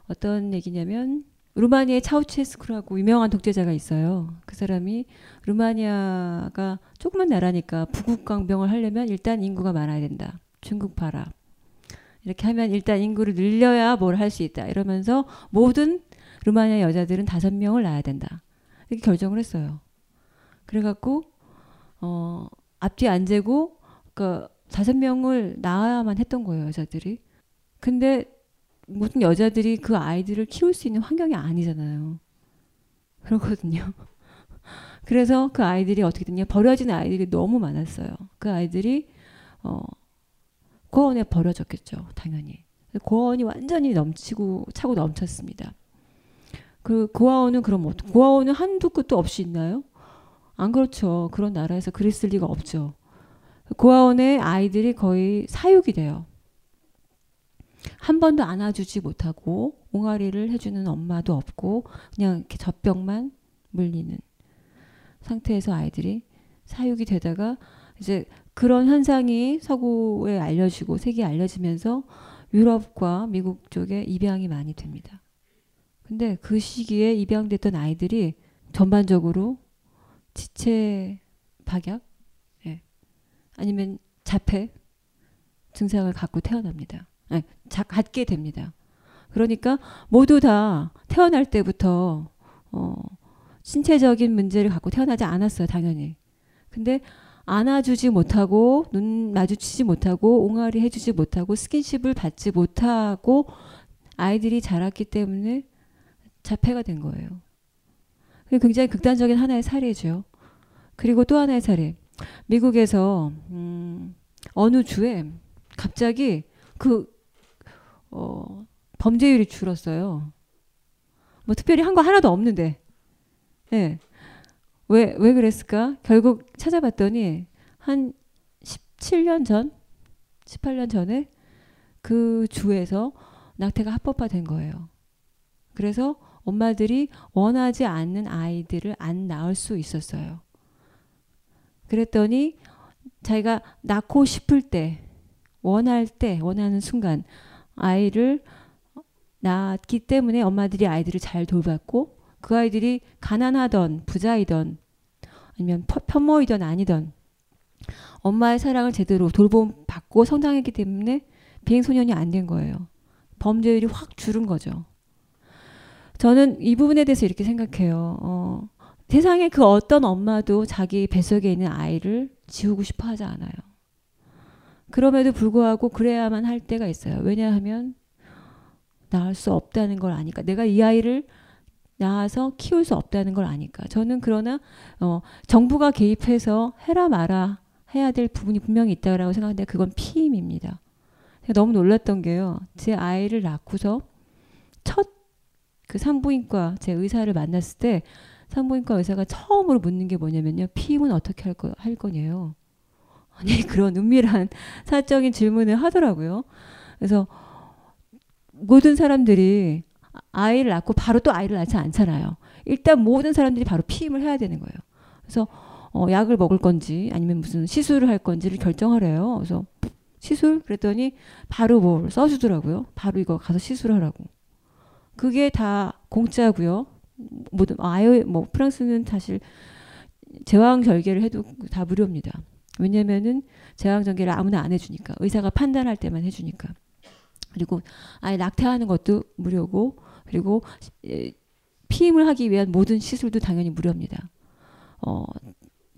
어떤 얘기냐면 루마니아의 차우체스쿠라고 유명한 독재자가 있어요. 그 사람이 루마니아가 조그만 나라니까 부국강병을 하려면 일단 인구가 많아야 된다. 중국 봐라. 이렇게 하면 일단 인구를 늘려야 뭘 할 수 있다. 이러면서 모든 루마니아 여자들은 다섯 명을 낳아야 된다. 이렇게 결정을 했어요. 그래갖고 어 앞뒤 안 재고 그 다섯 명을 낳아야만 했던 거예요 여자들이. 근데 모든 여자들이 그 아이들을 키울 수 있는 환경이 아니잖아요. 그렇거든요. 그래서 그 아이들이 어떻게 됐냐 버려진 아이들이 너무 많았어요. 그 아이들이 어 고아원에 버려졌겠죠 당연히. 고아원이 완전히 넘치고 차고 넘쳤습니다. 그 고아원은 그럼 어떻게? 고아원은 한두 끝도 없이 있나요? 안 그렇죠. 그런 나라에서 그랬을 리가 없죠. 고아원에 아이들이 거의 사육이 돼요. 한 번도 안아주지 못하고 옹알이를 해주는 엄마도 없고 그냥 이렇게 젖병만 물리는 상태에서 아이들이 사육이 되다가 이제 그런 현상이 서구에 알려지고 세계에 알려지면서 유럽과 미국 쪽에 입양이 많이 됩니다. 근데 그 시기에 입양됐던 아이들이 전반적으로 지체 박약, 예. 아니면 자폐 증상을 갖고 태어납니다. 예, 자, 갖게 됩니다. 그러니까 모두 다 태어날 때부터 어, 신체적인 문제를 갖고 태어나지 않았어요, 당연히. 근데 안아주지 못하고 눈 마주치지 못하고 옹알이 해주지 못하고 스킨십을 받지 못하고 아이들이 자랐기 때문에 자폐가 된 거예요. 굉장히 극단적인 하나의 사례죠. 그리고 또 하나의 사례. 미국에서 음, 어느 주에 갑자기 그 어, 범죄율이 줄었어요. 뭐 특별히 한 거 하나도 없는데. 예. 왜, 왜 그랬을까? 결국 찾아봤더니 한 17년 전, 18년 전에 그 주에서 낙태가 합법화된 거예요. 그래서 엄마들이 원하지 않는 아이들을 안 낳을 수 있었어요. 그랬더니 자기가 낳고 싶을 때, 원할 때, 원하는 순간 아이를 낳았기 때문에 엄마들이 아이들을 잘 돌봤고 그 아이들이 가난하던 부자이던 아니면 펴- 편모이던 아니던 엄마의 사랑을 제대로 돌봄 받고 성장했기 때문에 비행소년이 안 된 거예요. 범죄율이 확 줄은 거죠. 저는 이 부분에 대해서 이렇게 생각해요. 어, 세상에 그 어떤 엄마도 자기 뱃속에 있는 아이를 지우고 싶어 하지 않아요. 그럼에도 불구하고 그래야만 할 때가 있어요. 왜냐하면 낳을 수 없다는 걸 아니까. 내가 이 아이를 낳아서 키울 수 없다는 걸 아니까. 저는 그러나 어, 정부가 개입해서 해라 마라 해야 될 부분이 분명히 있다고 생각하는데 그건 피임입니다. 제가 너무 놀랐던 게요. 제 아이를 낳고서 첫 그 산부인과 제 의사를 만났을 때 산부인과 의사가 처음으로 묻는 게 뭐냐면요. 피임은 어떻게 할, 거, 할 거냐요. 아니 그런 은밀한 사적인 질문을 하더라고요. 그래서 모든 사람들이 아이를 낳고 바로 또 아이를 낳지 않잖아요. 일단 모든 사람들이 바로 피임을 해야 되는 거예요. 그래서 어, 약을 먹을 건지 아니면 무슨 시술을 할 건지를 결정하래요. 그래서 시술 그랬더니 바로 뭘 써주더라고요. 바로 이거 가서 시술하라고. 그게 다 공짜고요. 모든 아예 뭐 프랑스는 사실 제왕 절개를 해도 다 무료입니다. 왜냐면은 제왕 절개를 아무나 안 해주니까 의사가 판단할 때만 해주니까. 그리고 아예 낙태하는 것도 무료고 그리고 에, 피임을 하기 위한 모든 시술도 당연히 무료입니다. 어,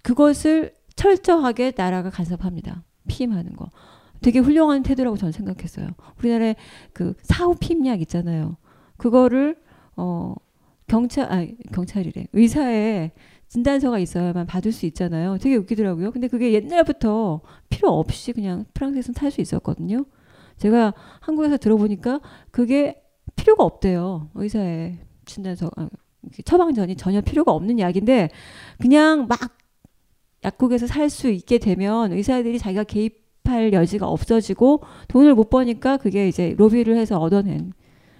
그것을 철저하게 나라가 간섭합니다. 피임하는 거. 되게 훌륭한 태도라고 저는 생각했어요. 우리나라에 그 사후 피임약 있잖아요. 그거를 어 경찰 아 경찰이래 의사의 진단서가 있어야만 받을 수 있잖아요. 되게 웃기더라고요. 근데 그게 옛날부터 필요 없이 그냥 프랑스에서는 탈 수 있었거든요. 제가 한국에서 들어보니까 그게 필요가 없대요. 의사의 진단서 아, 처방전이 전혀 필요가 없는 약인데 그냥 막 약국에서 살 수 있게 되면 의사들이 자기가 개입할 여지가 없어지고 돈을 못 버니까 그게 이제 로비를 해서 얻어낸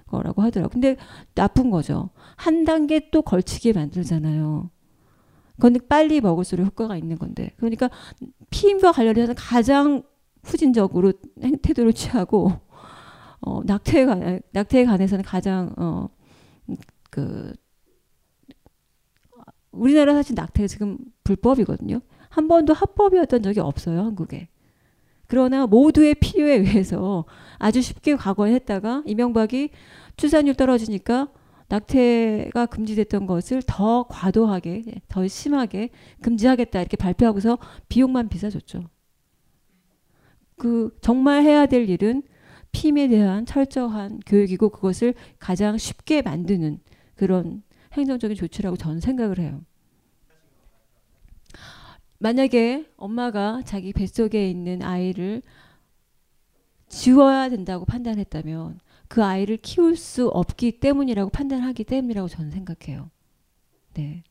거라고 하더라고. 근데 나쁜 거죠. 한 단계 또 걸치게 만들잖아요. 그건 빨리 먹을수록 효과가 있는 건데. 그러니까 피임과 관련해서는 가장 후진적으로 태도를 취하고 어, 낙태에 관 낙태에 관해서는 가장 어, 그 우리나라 사실 낙태가 지금 불법이거든요. 한 번도 합법이었던 적이 없어요 한국에. 그러나 모두의 필요에 의해서 아주 쉽게 과거에 했다가 이명박이 출산율 떨어지니까 낙태가 금지됐던 것을 더 과도하게 더 심하게 금지하겠다 이렇게 발표하고서 비용만 비싸졌죠. 그 정말 해야 될 일은 피임에 대한 철저한 교육이고 그것을 가장 쉽게 만드는 그런 행정적인 조치라고 저는 생각을 해요. 만약에 엄마가 자기 뱃속에 있는 아이를 지워야 된다고 판단했다면 그 아이를 키울 수 없기 때문이라고 판단하기 때문이라고 저는 생각해요. 네.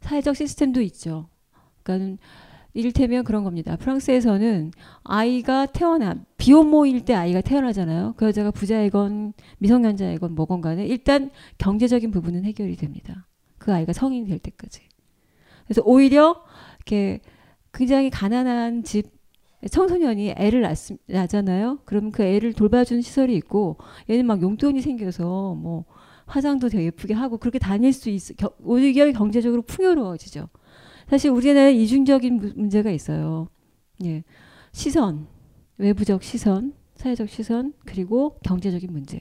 사회적 시스템도 있죠. 그러니까 이를테면 그런 겁니다. 프랑스에서는 아이가 태어나 비혼모일 때 아이가 태어나잖아요. 그 여자가 부자이건 미성년자이건 뭐건 간에 일단 경제적인 부분은 해결이 됩니다. 그 아이가 성인이 될 때까지. 그래서 오히려 이렇게 굉장히 가난한 집 청소년이 애를 낳, 낳잖아요. 그럼 그 애를 돌봐주는 시설이 있고 얘는 막 용돈이 생겨서 뭐 화장도 되게 예쁘게 하고 그렇게 다닐 수 있어. 오히려 경제적으로 풍요로워지죠. 사실 우리나라에 이중적인 문제가 있어요. 예. 시선, 외부적 시선, 사회적 시선, 그리고 경제적인 문제.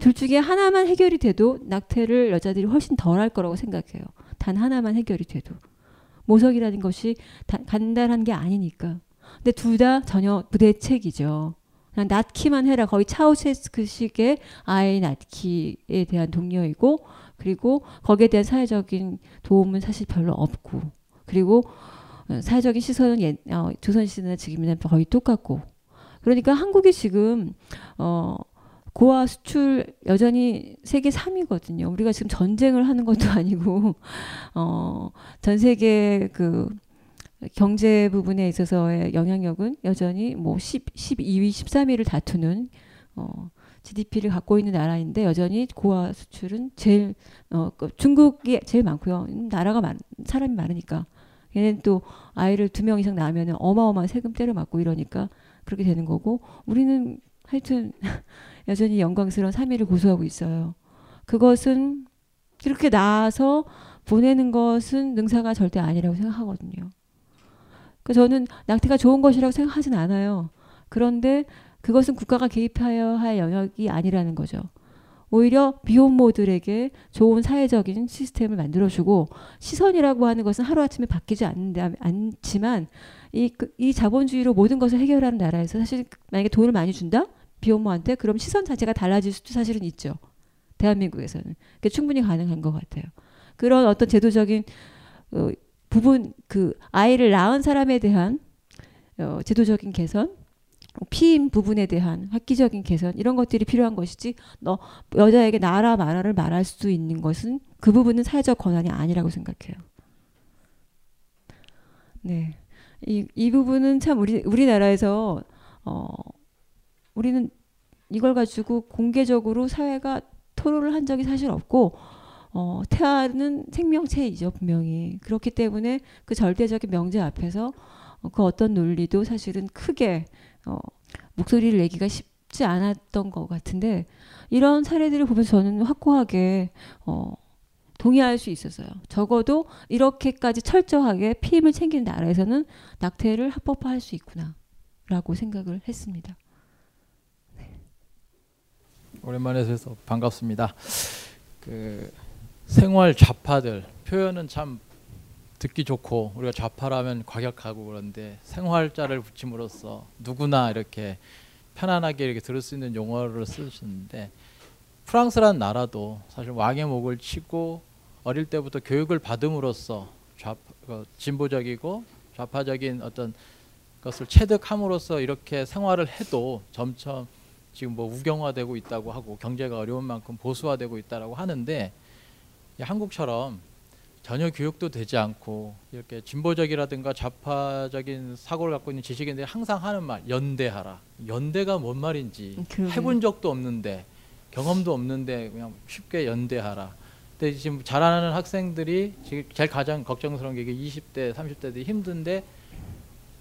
둘 중에 하나만 해결이 돼도 낙태를 여자들이 훨씬 덜 할 거라고 생각해요. 단 하나만 해결이 돼도. 모석이라는 것이 다, 간단한 게 아니니까. 근데 둘 다 전혀 부대책이죠. 그냥 낳기만 해라. 거의 차우체스크식의 아이 낳기에 대한 독려이고 그리고 거기에 대한 사회적인 도움은 사실 별로 없고 그리고 어, 사회적인 시선은 예, 어, 조선시대나 지금이나 거의 똑같고 그러니까 한국이 지금 어 고아 수출 여전히 세계 3위거든요. 우리가 지금 전쟁을 하는 것도 아니고 어 전 세계 그 경제 부분에 있어서의 영향력은 여전히 뭐 10, 12위, 13위를 다투는 어 GDP를 갖고 있는 나라인데 여전히 고아 수출은 제일 어그 중국이 제일 많고요. 나라가 많 사람이 많으니까 얘는 또 아이를 두 명 이상 낳으면 어마어마한 세금 때려 맞고 이러니까 그렇게 되는 거고 우리는 하여튼 여전히 영광스러운 3위를 고수하고 있어요. 그것은 그렇게 나아서 보내는 것은 능사가 절대 아니라고 생각하거든요. 그 저는 낙태가 좋은 것이라고 생각하진 않아요. 그런데 그것은 국가가 개입하여야 할 영역이 아니라는 거죠. 오히려 비혼모들에게 좋은 사회적인 시스템을 만들어주고 시선이라고 하는 것은 하루아침에 바뀌지 않는데, 않지만 이, 그, 이 자본주의로 모든 것을 해결하는 나라에서 사실 만약에 돈을 많이 준다? 비혼모한테 그럼 시선 자체가 달라질 수도 사실은 있죠. 대한민국에서는. 그게 충분히 가능한 것 같아요. 그런 어떤 제도적인 어, 부분 그 아이를 낳은 사람에 대한 어, 제도적인 개선 피임 부분에 대한 획기적인 개선 이런 것들이 필요한 것이지 너 여자에게 나라 말아를 말할 수 있는 것은 그 부분은 사회적 권한이 아니라고 생각해요. 네. 이, 이 부분은 참 우리 우리나라에서 어 우리는 이걸 가지고 공개적으로 사회가 토론을 한 적이 사실 없고 어, 태아는 생명체이죠 분명히 그렇기 때문에 그 절대적인 명제 앞에서 어, 그 어떤 논리도 사실은 크게 어, 목소리를 내기가 쉽지 않았던 것 같은데 이런 사례들을 보면서 저는 확고하게 어, 동의할 수 있었어요. 적어도 이렇게까지 철저하게 피임을 챙기는 나라에서는 낙태를 합법화할 수 있구나라고 생각을 했습니다. 오랜만에 뵈서 반갑습니다. 그 생활 좌파들 표현은 참 듣기 좋고 우리가 좌파라면 과격하고 그런데 생활자를 붙임으로써 누구나 이렇게 편안하게 이렇게 들을 수 있는 용어를 쓰시는데 프랑스라는 나라도 사실 왕의 목을 치고 어릴 때부터 교육을 받음으로써 좌 어, 진보적이고 좌파적인 어떤 것을 체득함으로써 이렇게 생활을 해도 점점 지금 뭐 우경화되고 있다고 하고 경제가 어려운 만큼 보수화되고 있다라고 하는데 한국처럼 전혀 교육도 되지 않고 이렇게 진보적이라든가 좌파적인 사고를 갖고 있는 지식인들이 항상 하는 말 연대하라. 연대가 뭔 말인지 그러게요. 해본 적도 없는데 경험도 없는데 그냥 쉽게 연대하라. 근데 지금 자라나는 학생들이 지금 제일 가장 걱정스러운 게 이게 20대, 30대들이 힘든데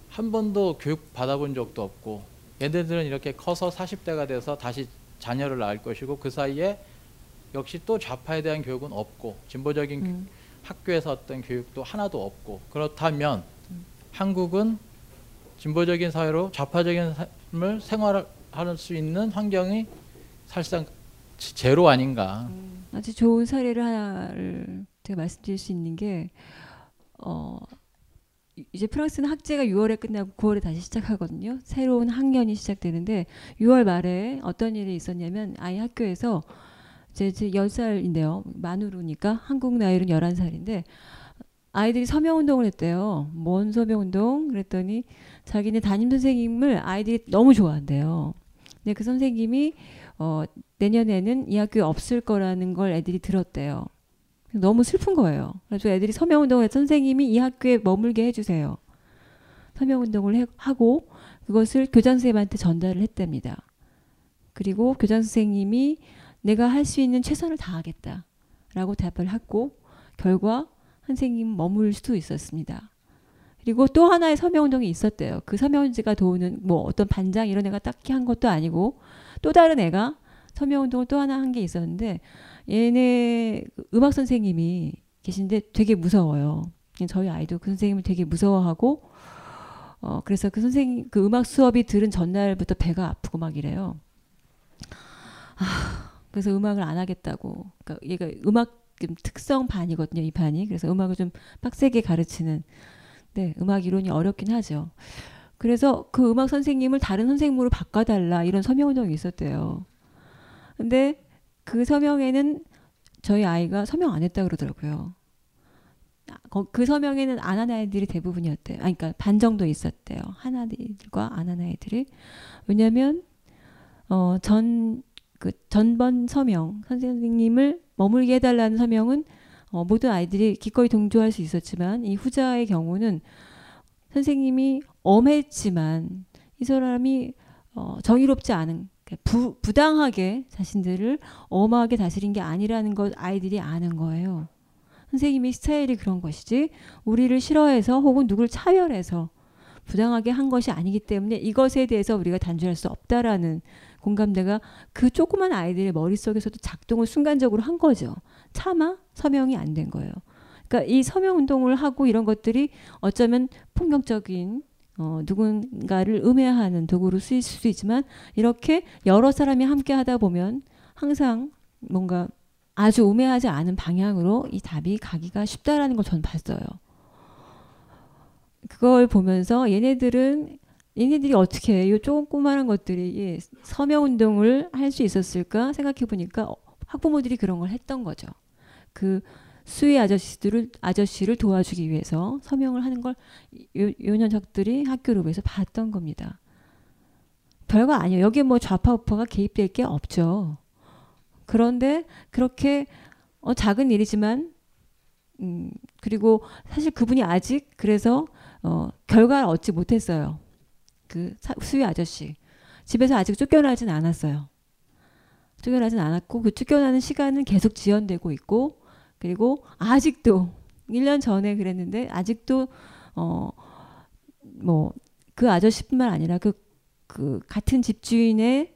한 번도 교육 받아본 적도 없고 얘네들은 이렇게 커서 40대가 돼서 다시 자녀를 낳을 것이고 그 사이에 역시 또 좌파에 대한 교육은 없고 진보적인 음. 학교에서 어떤 교육도 하나도 없고 그렇다면 한국은 진보적인 사회로 좌파적인 삶을 생활할 수 있는 환경이 사실상 지- 제로 아닌가. 아주 좋은 사례를 하나를 제가 말씀드릴 수 있는 게 어, 이- 이제 프랑스는 학제가 6월에 끝나고 9월에 다시 시작하거든요. 새로운 학년이 시작되는데 6월 말에 어떤 일이 있었냐면 아이 학교에서 이제 제 10살인데요. 만으로니까 한국 나이로는 11살인데 아이들이 서명 운동을 했대요. 뭔 서명 운동? 그랬더니 자기네 담임 선생님을 아이들이 너무 좋아한대요. 근데 그 선생님이 어, 내년에는 이 학교에 없을 거라는 걸 애들이 들었대요. 너무 슬픈 거예요. 그래서 애들이 서명 운동을 해서 선생님이 이 학교에 머물게 해주세요. 서명 운동을 해- 하고 그것을 교장 선생님한테 전달을 했답니다. 그리고 교장 선생님이 내가 할 수 있는 최선을 다하겠다 라고 답을 했고 결과 선생님 머물 수도 있었습니다. 그리고 또 하나의 서명 운동이 있었대요. 그 서명지가 도우는 뭐 어떤 반장 이런 애가 딱히 한 것도 아니고 또 다른 애가 서명 운동을 또 하나 한 게 있었는데 얘네 그 음악 선생님이 계신데 되게 무서워요. 저희 아이도 그 선생님을 되게 무서워하고 어 그래서 그 선생님 그 음악 수업이 들은 전날부터 배가 아프고 막 이래요. 아, 그래서 음악을 안 하겠다고. 그러니까 얘가 음악 좀 특성 반이거든요, 이 반이. 그래서 음악을 좀 빡세게 가르치는. 네, 음악 이론이 어렵긴 하죠. 그래서 그 음악 선생님을 다른 선생님으로 바꿔달라 이런 서명 운동이 있었대요. 근데 그 서명에는 저희 아이가 서명 안 했다 그러더라고요. 아, 거- 그 서명에는 안 한 아이들이 대부분이었대요. 아, 그러니까 반 정도 있었대요. 한 아이들과 안 한 아이들이. 왜냐하면 어, 전, 그 전번 서명, 선생님을 머물게 해달라는 서명은 어, 모든 아이들이 기꺼이 동조할 수 있었지만 이 후자의 경우는 선생님이 엄했지만 이 사람이 어, 정의롭지 않은 부, 부당하게 자신들을 엄하게 다스린 게 아니라는 걸 아이들이 아는 거예요. 선생님이 스타일이 그런 것이지 우리를 싫어해서 혹은 누굴 차별해서 부당하게 한 것이 아니기 때문에 이것에 대해서 우리가 단죄할 수 없다라는 공감대가 그 조그만 아이들의 머릿속에서도 작동을 순간적으로 한 거죠. 차마 서명이 안 된 거예요. 그러니까 이 서명 운동을 하고 이런 것들이 어쩌면 폭력적인 어, 누군가를 음해하는 도구로 쓰일 수도 있지만 이렇게 여러 사람이 함께 하다 보면 항상 뭔가 아주 우매하지 않은 방향으로 이 답이 가기가 쉽다라는 걸 저는 봤어요. 그걸 보면서 얘네들은 얘네들이 어떻게 이 조그마한 것들이 예, 서명 운동을 할 수 있었을까 생각해 보니까 어, 학부모들이 그런 걸 했던 거죠. 그 수의 아저씨들을 아저씨를 도와주기 위해서 서명을 하는 걸 요, 요 녀석들이 학교로 위해서 봤던 겁니다. 별거 아니에요. 여기에 뭐 좌파 우파가 개입될 게 없죠. 그런데 그렇게 어, 작은 일이지만 음, 그리고 사실 그분이 아직 그래서 어, 결과를 얻지 못했어요. 그 사- 수위 아저씨 집에서 아직 쫓겨나진 않았어요. 쫓겨나진 않았고 그 쫓겨나는 시간은 계속 지연되고 있고 그리고 아직도 1년 전에 그랬는데 아직도 어 뭐 그 아저씨뿐만 아니라 그, 그 같은 집주인의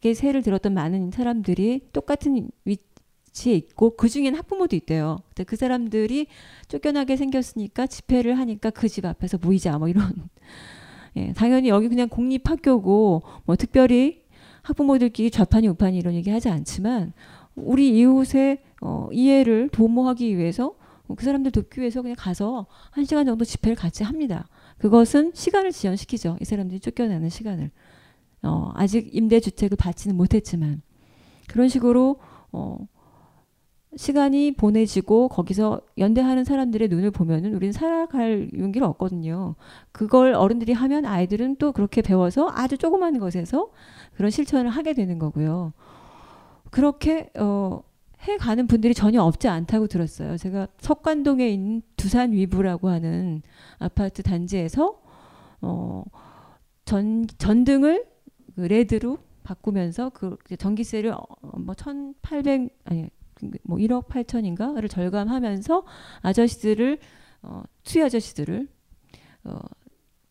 게 세를 들었던 많은 사람들이 똑같은 위치에 있고 그 중엔 학부모도 있대요. 그 사람들이 쫓겨나게 생겼으니까 집회를 하니까 그 집 앞에서 모이자 뭐 이런. 예, 당연히 여기 그냥 공립 학교고 뭐 특별히 학부모들끼리 좌판이 우판이 이런 얘기 하지 않지만 우리 이웃의 어, 이해를 도모하기 위해서 그 사람들 돕기 위해서 그냥 가서 한 시간 정도 집회를 같이 합니다. 그것은 시간을 지연시키죠. 이 사람들이 쫓겨나는 시간을. 어, 아직 임대주택을 받지는 못했지만 그런 식으로 어, 시간이 보내지고 거기서 연대하는 사람들의 눈을 보면은 우리는 살아갈 용기를 얻거든요. 그걸 어른들이 하면 아이들은 또 그렇게 배워서 아주 조그만 것에서 그런 실천을 하게 되는 거고요. 그렇게 어, 해 가는 분들이 전혀 없지 않다고 들었어요. 제가 석관동에 있는 두산 위부라고 하는 아파트 단지에서 어, 전 전등을 그 레드로 바꾸면서 그 전기세를 어, 뭐 1,800 아니 뭐 1억 8천인가를 절감하면서 아저씨들을 어, 수위 아저씨들을 어,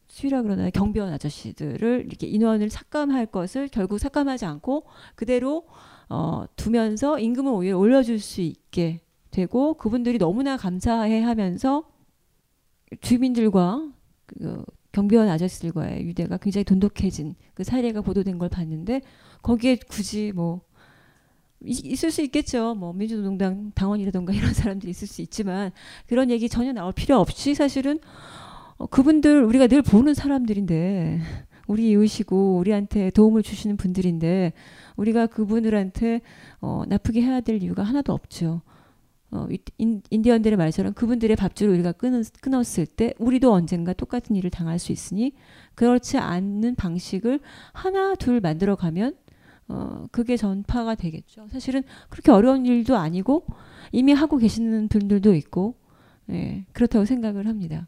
수위라 그러나요? 경비원 아저씨들을 이렇게 인원을 삭감할 것을 결국 삭감하지 않고 그대로 어, 두면서 임금을 오히려 올려줄 수 있게 되고 그분들이 너무나 감사해 하면서 주민들과 그 경비원 아저씨들과의 유대가 굉장히 돈독해진 그 사례가 보도된 걸 봤는데 거기에 굳이 뭐 있을 수 있겠죠. 뭐 민주노동당 당원이라던가 이런 사람들이 있을 수 있지만 그런 얘기 전혀 나올 필요 없이 사실은 어, 그분들 우리가 늘 보는 사람들인데 우리 이웃이고 우리한테 도움을 주시는 분들인데 우리가 그분들한테 어, 나쁘게 해야 될 이유가 하나도 없죠. 어, 인, 인디언들의 말처럼 그분들의 밥줄을 우리가 끊었, 끊었 을 때 우리도 언젠가 똑같은 일을 당할 수 있으니 그렇지 않는 방식을 하나 둘 만들어 가면 어, 그게 전파가 되겠죠. 사실은 그렇게 어려운 일도 아니고 이미 하고 계시는 분들도 있고 예, 그렇다고 생각을 합니다.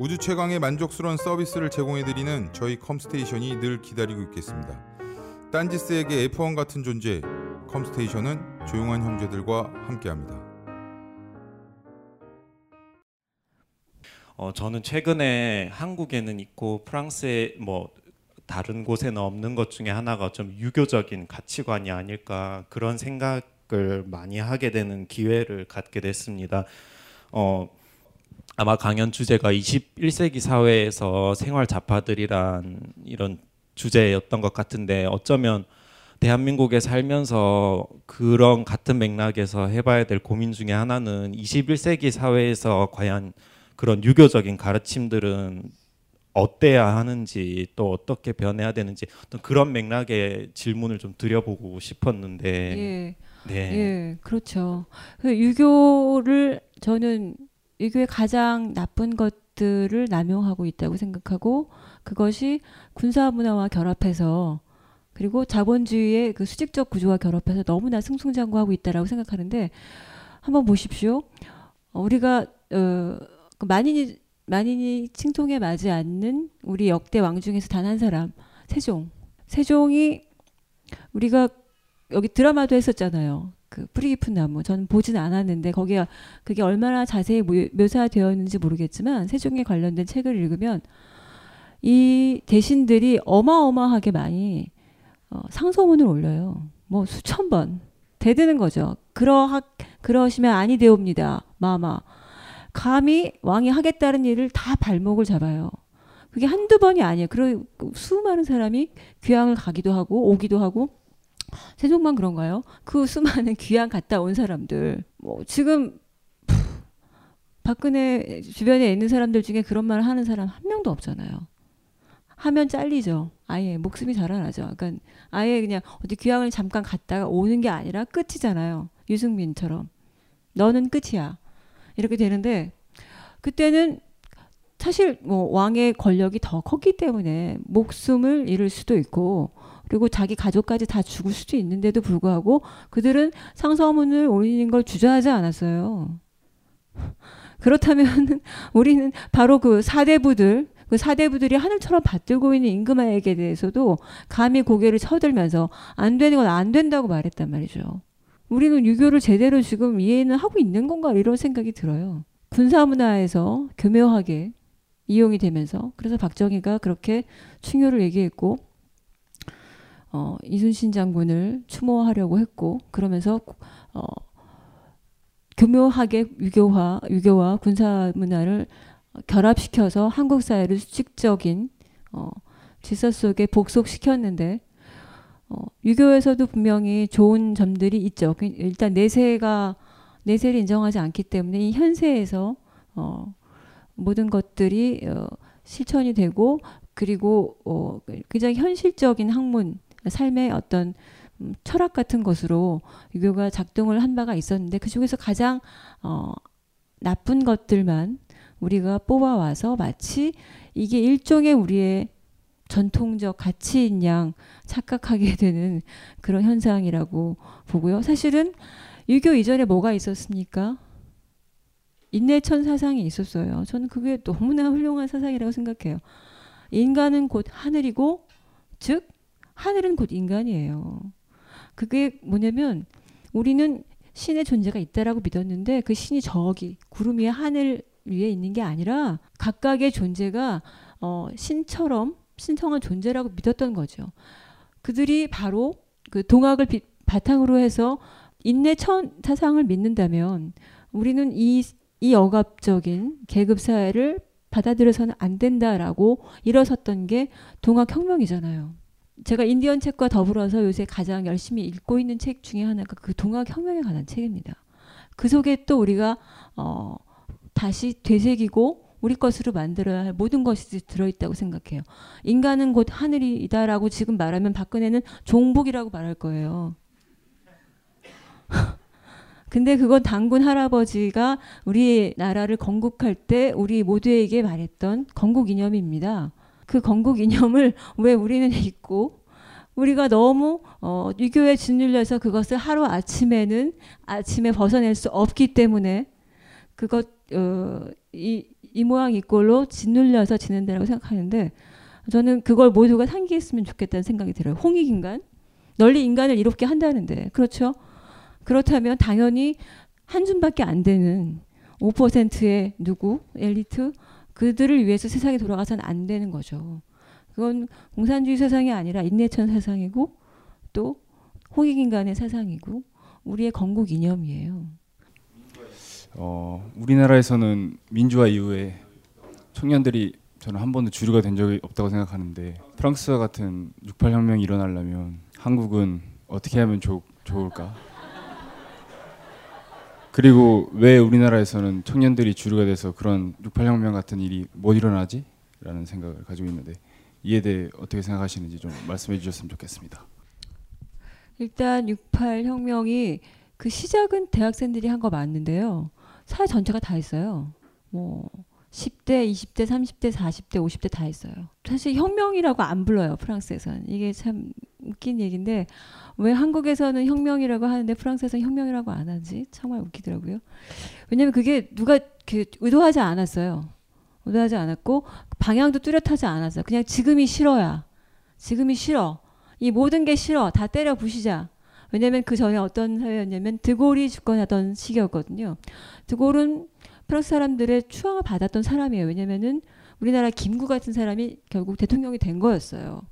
우주 최강의 만족스러운 서비스를 제공해 드리는 저희 컴스테이션이 늘 기다리고 있겠습니다. 딴지스에게 F1 같은 존재 컴스테이션은 조용한 형제들과 함께합니다. 어, 저는 최근에 한국에는 있고 프랑스에 뭐 다른 곳에는 없는 것 중에 하나가 좀 유교적인 가치관이 아닐까 그런 생각을 많이 하게 되는 기회를 갖게 됐습니다. 어, 아마 강연 주제가 21세기 사회에서 생활 자파들이란 이런 주제였던 것 같은데 어쩌면 대한민국에 살면서 그런 같은 맥락에서 해봐야 될 고민 중에 하나는 21세기 사회에서 과연 그런 유교적인 가르침들은 어때야 하는지 또 어떻게 변해야 되는지 어떤 그런 맥락의 질문을 좀 드려보고 싶었는데 예. 네. 예, 그렇죠. 그 유교를 저는 유교의 가장 나쁜 것들을 남용하고 있다고 생각하고 그것이 군사 문화와 결합해서 그리고 자본주의의 그 수직적 구조와 결합해서 너무나 승승장구하고 있다라고 생각하는데 한번 보십시오. 우리가 어, 그 만인이 만인이 칭송에 맞지 않는 우리 역대 왕 중에서 단 한 사람 세종. 세종이 우리가 여기 드라마도 했었잖아요. 그 뿌리 깊은 나무. 저는 보진 않았는데 거기에 그게 얼마나 자세히 묘사되었는지 모르겠지만 세종에 관련된 책을 읽으면 이 대신들이 어마어마하게 많이 어, 상소문을 올려요. 뭐 수천 번 대드는 거죠. 그러하 그러시면 아니 되옵니다. 마마. 감히 왕이 하겠다는 일을 다 발목을 잡아요. 그게 한두 번이 아니에요. 그리고 수많은 사람이 귀향을 가기도 하고 오기도 하고 세종만 그런가요? 그 수많은 귀향 갔다 온 사람들 뭐 지금 박근혜 주변에 있는 사람들 중에 그런 말을 하는 사람 한 명도 없잖아요. 하면 잘리죠. 아예 목숨이 자라나죠. 그러니까 아예 그냥 어디 귀향을 잠깐 갔다가 오는 게 아니라 끝이잖아요. 유승민처럼 너는 끝이야. 이렇게 되는데 그때는 사실 뭐 왕의 권력이 더 컸기 때문에 목숨을 잃을 수도 있고 그리고 자기 가족까지 다 죽을 수도 있는데도 불구하고 그들은 상서문을 올리는 걸 주저하지 않았어요. 그렇다면 우리는 바로 그 사대부들 그 사대부들이 하늘처럼 받들고 있는 임금에게 대해서도 감히 고개를 쳐들면서 안 되는 건 안 된다고 말했단 말이죠. 우리는 유교를 제대로 지금 이해는 하고 있는 건가 이런 생각이 들어요. 군사 문화에서 교묘하게 이용이 되면서 그래서 박정희가 그렇게 충효를 얘기했고 어, 이순신 장군을 추모하려고 했고 그러면서 어, 교묘하게 유교화 유교와 군사 문화를 결합시켜서 한국 사회를 수직적인 어, 질서 속에 복속시켰는데 어, 유교에서도 분명히 좋은 점들이 있죠. 그 일단 내세가 내세를 인정하지 않기 때문에 이 현세에서 어, 모든 것들이 어, 실천이 되고 그리고 어, 굉장히 현실적인 학문 삶의 어떤 음, 철학 같은 것으로 유교가 작동을 한 바가 있었는데 그 중에서 가장 어, 나쁜 것들만 우리가 뽑아와서 마치 이게 일종의 우리의 전통적 가치인 양 착각하게 되는 그런 현상이라고 보고요. 사실은 유교 이전에 뭐가 있었습니까? 인내천 사상이 있었어요. 저는 그게 너무나 훌륭한 사상이라고 생각해요. 인간은 곧 하늘이고, 즉, 하늘은 곧 인간이에요. 그게 뭐냐면, 우리는 신의 존재가 있다라고 믿었는데, 그 신이 저기, 구름 위에 하늘 위에 있는 게 아니라, 각각의 존재가, 어, 신처럼 신성한 존재라고 믿었던 거죠. 그들이 바로 그 동학을 비, 바탕으로 해서 인내 천 사상을 믿는다면, 우리는 이 이 억압적인 계급 사회를 받아들여서는 안 된다라고 일어섰던 게 동학혁명이잖아요. 제가 인디언 책과 더불어서 요새 가장 열심히 읽고 있는 책 중에 하나가 그 동학 혁명에 관한 책입니다. 그 속에 또 우리가 어, 다시 되새기고 우리 것으로 만들어야 할 모든 것이 들어있다고 생각해요. 인간은 곧 하늘이다라고 지금 말하면 박근혜는 종북이라고 말할 거예요. 근데 그건 당군 할아버지가 우리 나라를 건국할 때 우리 모두에게 말했던 건국 이념입니다. 그 건국 이념을 왜 우리는 잊고 우리가 너무 어, 유교에 짓눌려서 그것을 하루 아침에는 아침에 벗어낼 수 없기 때문에 그것 어, 이, 이 모양 이 꼴로 짓눌려서 지낸다고 생각하는데 저는 그걸 모두가 상기했으면 좋겠다는 생각이 들어요. 홍익인간 널리 인간을 이롭게 한다는데 그렇죠? 그렇다면 당연히 한 줌밖에 안 되는 5%의 누구 엘리트 그들을 위해서 세상이 돌아가서는 안 되는 거죠. 그건 공산주의 세상이 아니라 인내천 세상이고 또 홍익인간의 세상이고 우리의 건국 이념이에요. 어, 우리나라에서는 민주화 이후에 청년들이 저는 한 번도 주류가 된 적이 없다고 생각하는데 프랑스와 같은 68혁명이 일어나려면 한국은 어떻게 하면 좋, 좋을까? 그리고 왜 우리나라에서는 청년들이 주류가 돼서 그런 68혁명 같은 일이 못 일어나지? 라는 생각을 가지고 있는데 이에 대해 어떻게 생각하시는지 좀 말씀해 주셨으면 좋겠습니다. 일단 68혁명이 그 시작은 대학생들이 한 거 맞는데요. 사회 전체가 다 했어요. 뭐 10대, 20대, 30대, 40대, 50대 다 했어요. 사실 혁명이라고 안 불러요. 프랑스에서는. 이게 참 웃긴 얘기인데 왜 한국에서는 혁명이라고 하는데 프랑스에서는 혁명이라고 안 하지? 정말 웃기더라고요. 왜냐면 그게 누가 그 의도하지 않았어요. 의도하지 않았고 방향도 뚜렷하지 않았어요. 그냥 지금이 싫어야. 지금이 싫어. 이 모든 게 싫어. 다 때려 부시자. 왜냐면 그 전에 어떤 사회였냐면 드골이 집권하던 시기였거든요. 드골은 프랑스 사람들의 추앙을 받았던 사람이에요. 왜냐면은 우리나라 김구 같은 사람이 결국 대통령이 된 거였어요.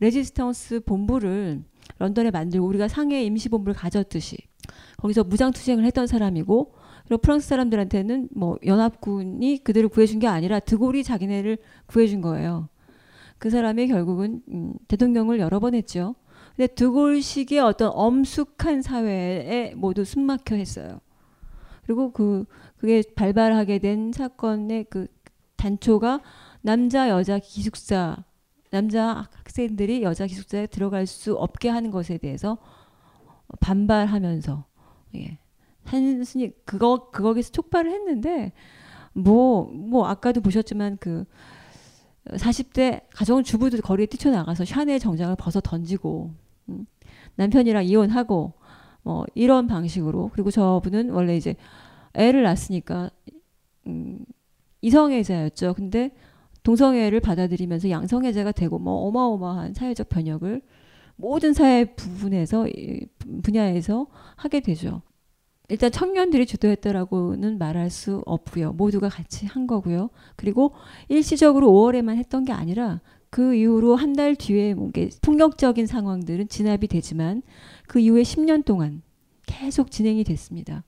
레지스턴스 본부를 런던에 만들고 우리가 상해 임시본부를 가졌듯이 거기서 무장투쟁을 했던 사람이고 그리고 프랑스 사람들한테는 뭐 연합군이 그들을 구해준 게 아니라 드골이 자기네를 구해준 거예요. 그 사람이 결국은 음, 대통령을 여러 번 했죠. 근데 드골식의 어떤 엄숙한 사회에 모두 숨막혀 했어요. 그리고 그 그게 발발하게 된 사건의 그 단초가 남자 여자 기숙사 남자 학생들이 여자 기숙사에 들어갈 수 없게 하는 것에 대해서 반발하면서 예. 한순이 그거 그거에서 촉발을 했는데 뭐뭐 뭐 아까도 보셨지만 그 40대 가정 주부들 거리에 뛰쳐나가서 샤넬 정장을 벗어 던지고 음, 남편이랑 이혼하고 뭐 이런 방식으로 그리고 저분은 원래 이제 애를 낳았으니까 음, 이성애자였죠. 근데 동성애를 받아들이면서 양성애자가 되고 뭐 어마어마한 사회적 변혁을 모든 사회 부분에서 분야에서 하게 되죠. 일단 청년들이 주도했다라고는 말할 수 없고요. 모두가 같이 한 거고요. 그리고 일시적으로 5월에만 했던 게 아니라 그 이후로 한 달 뒤에 뭔게 폭력적인 상황들은 진압이 되지만 그 이후에 10년 동안 계속 진행이 됐습니다.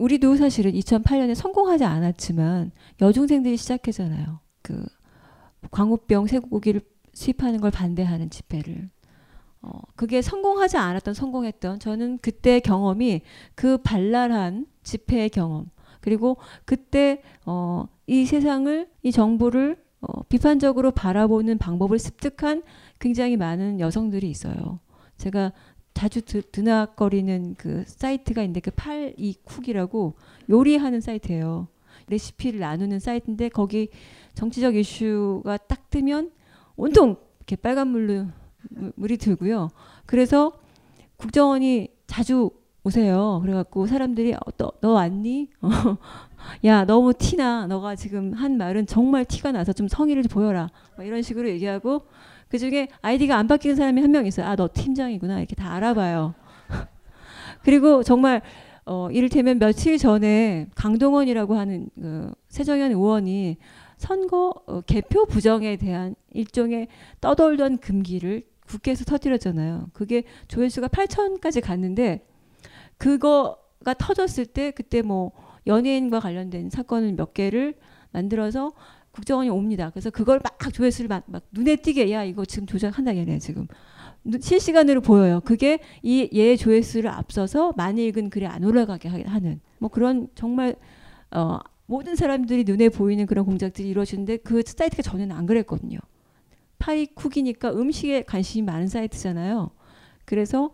우리도 사실은 2008년에 성공하지 않았지만 여중생들이 시작했잖아요. 그 광우병 쇠고기를 수입하는 걸 반대하는 집회를 어, 그게 성공하지 않았던 성공했던 저는 그때 경험이 그 발랄한 집회의 경험 그리고 그때 어, 이 세상을 이 정부를 어, 비판적으로 바라보는 방법을 습득한 굉장히 많은 여성들이 있어요. 제가 자주 드, 드나거리는 그 사이트가 있는데 그 팔이쿡이라고 요리하는 사이트예요. 레시피를 나누는 사이트인데 거기 정치적 이슈가 딱 뜨면 온통 이렇게 빨간 물로 물이 들고요. 그래서 국정원이 자주 오세요. 그래갖고 사람들이 어, 너, 너 왔니? 야 너무 티나. 너가 지금 한 말은 정말 티가 나서 좀 성의를 보여라. 뭐 이런 식으로 얘기하고 그 중에 아이디가 안 바뀌는 사람이 한 명 있어요. 아 너 팀장이구나. 이렇게 다 알아봐요. 그리고 정말 어, 이를테면 며칠 전에 강동원이라고 하는 그 세정현 의원이 선거 어, 개표 부정에 대한 일종의 떠돌던 금기를 국회에서 터뜨렸잖아요. 그게 조회수가 8천까지 갔는데 그거가 터졌을 때 그때 뭐 연예인과 관련된 사건을 몇 개를 만들어서 국정원이 옵니다. 그래서 그걸 막 조회수를 막, 막 눈에 띄게 야 이거 지금 조작한다 얘네 지금 실시간으로 보여요. 그게 이 얘 조회수를 앞서서 많이 읽은 글이 안 올라가게 하는 뭐 그런 정말 어 모든 사람들이 눈에 보이는 그런 공작들이 이루어지는데 그 사이트가 전에는 안 그랬거든요. 파이쿡이니까 음식에 관심이 많은 사이트잖아요. 그래서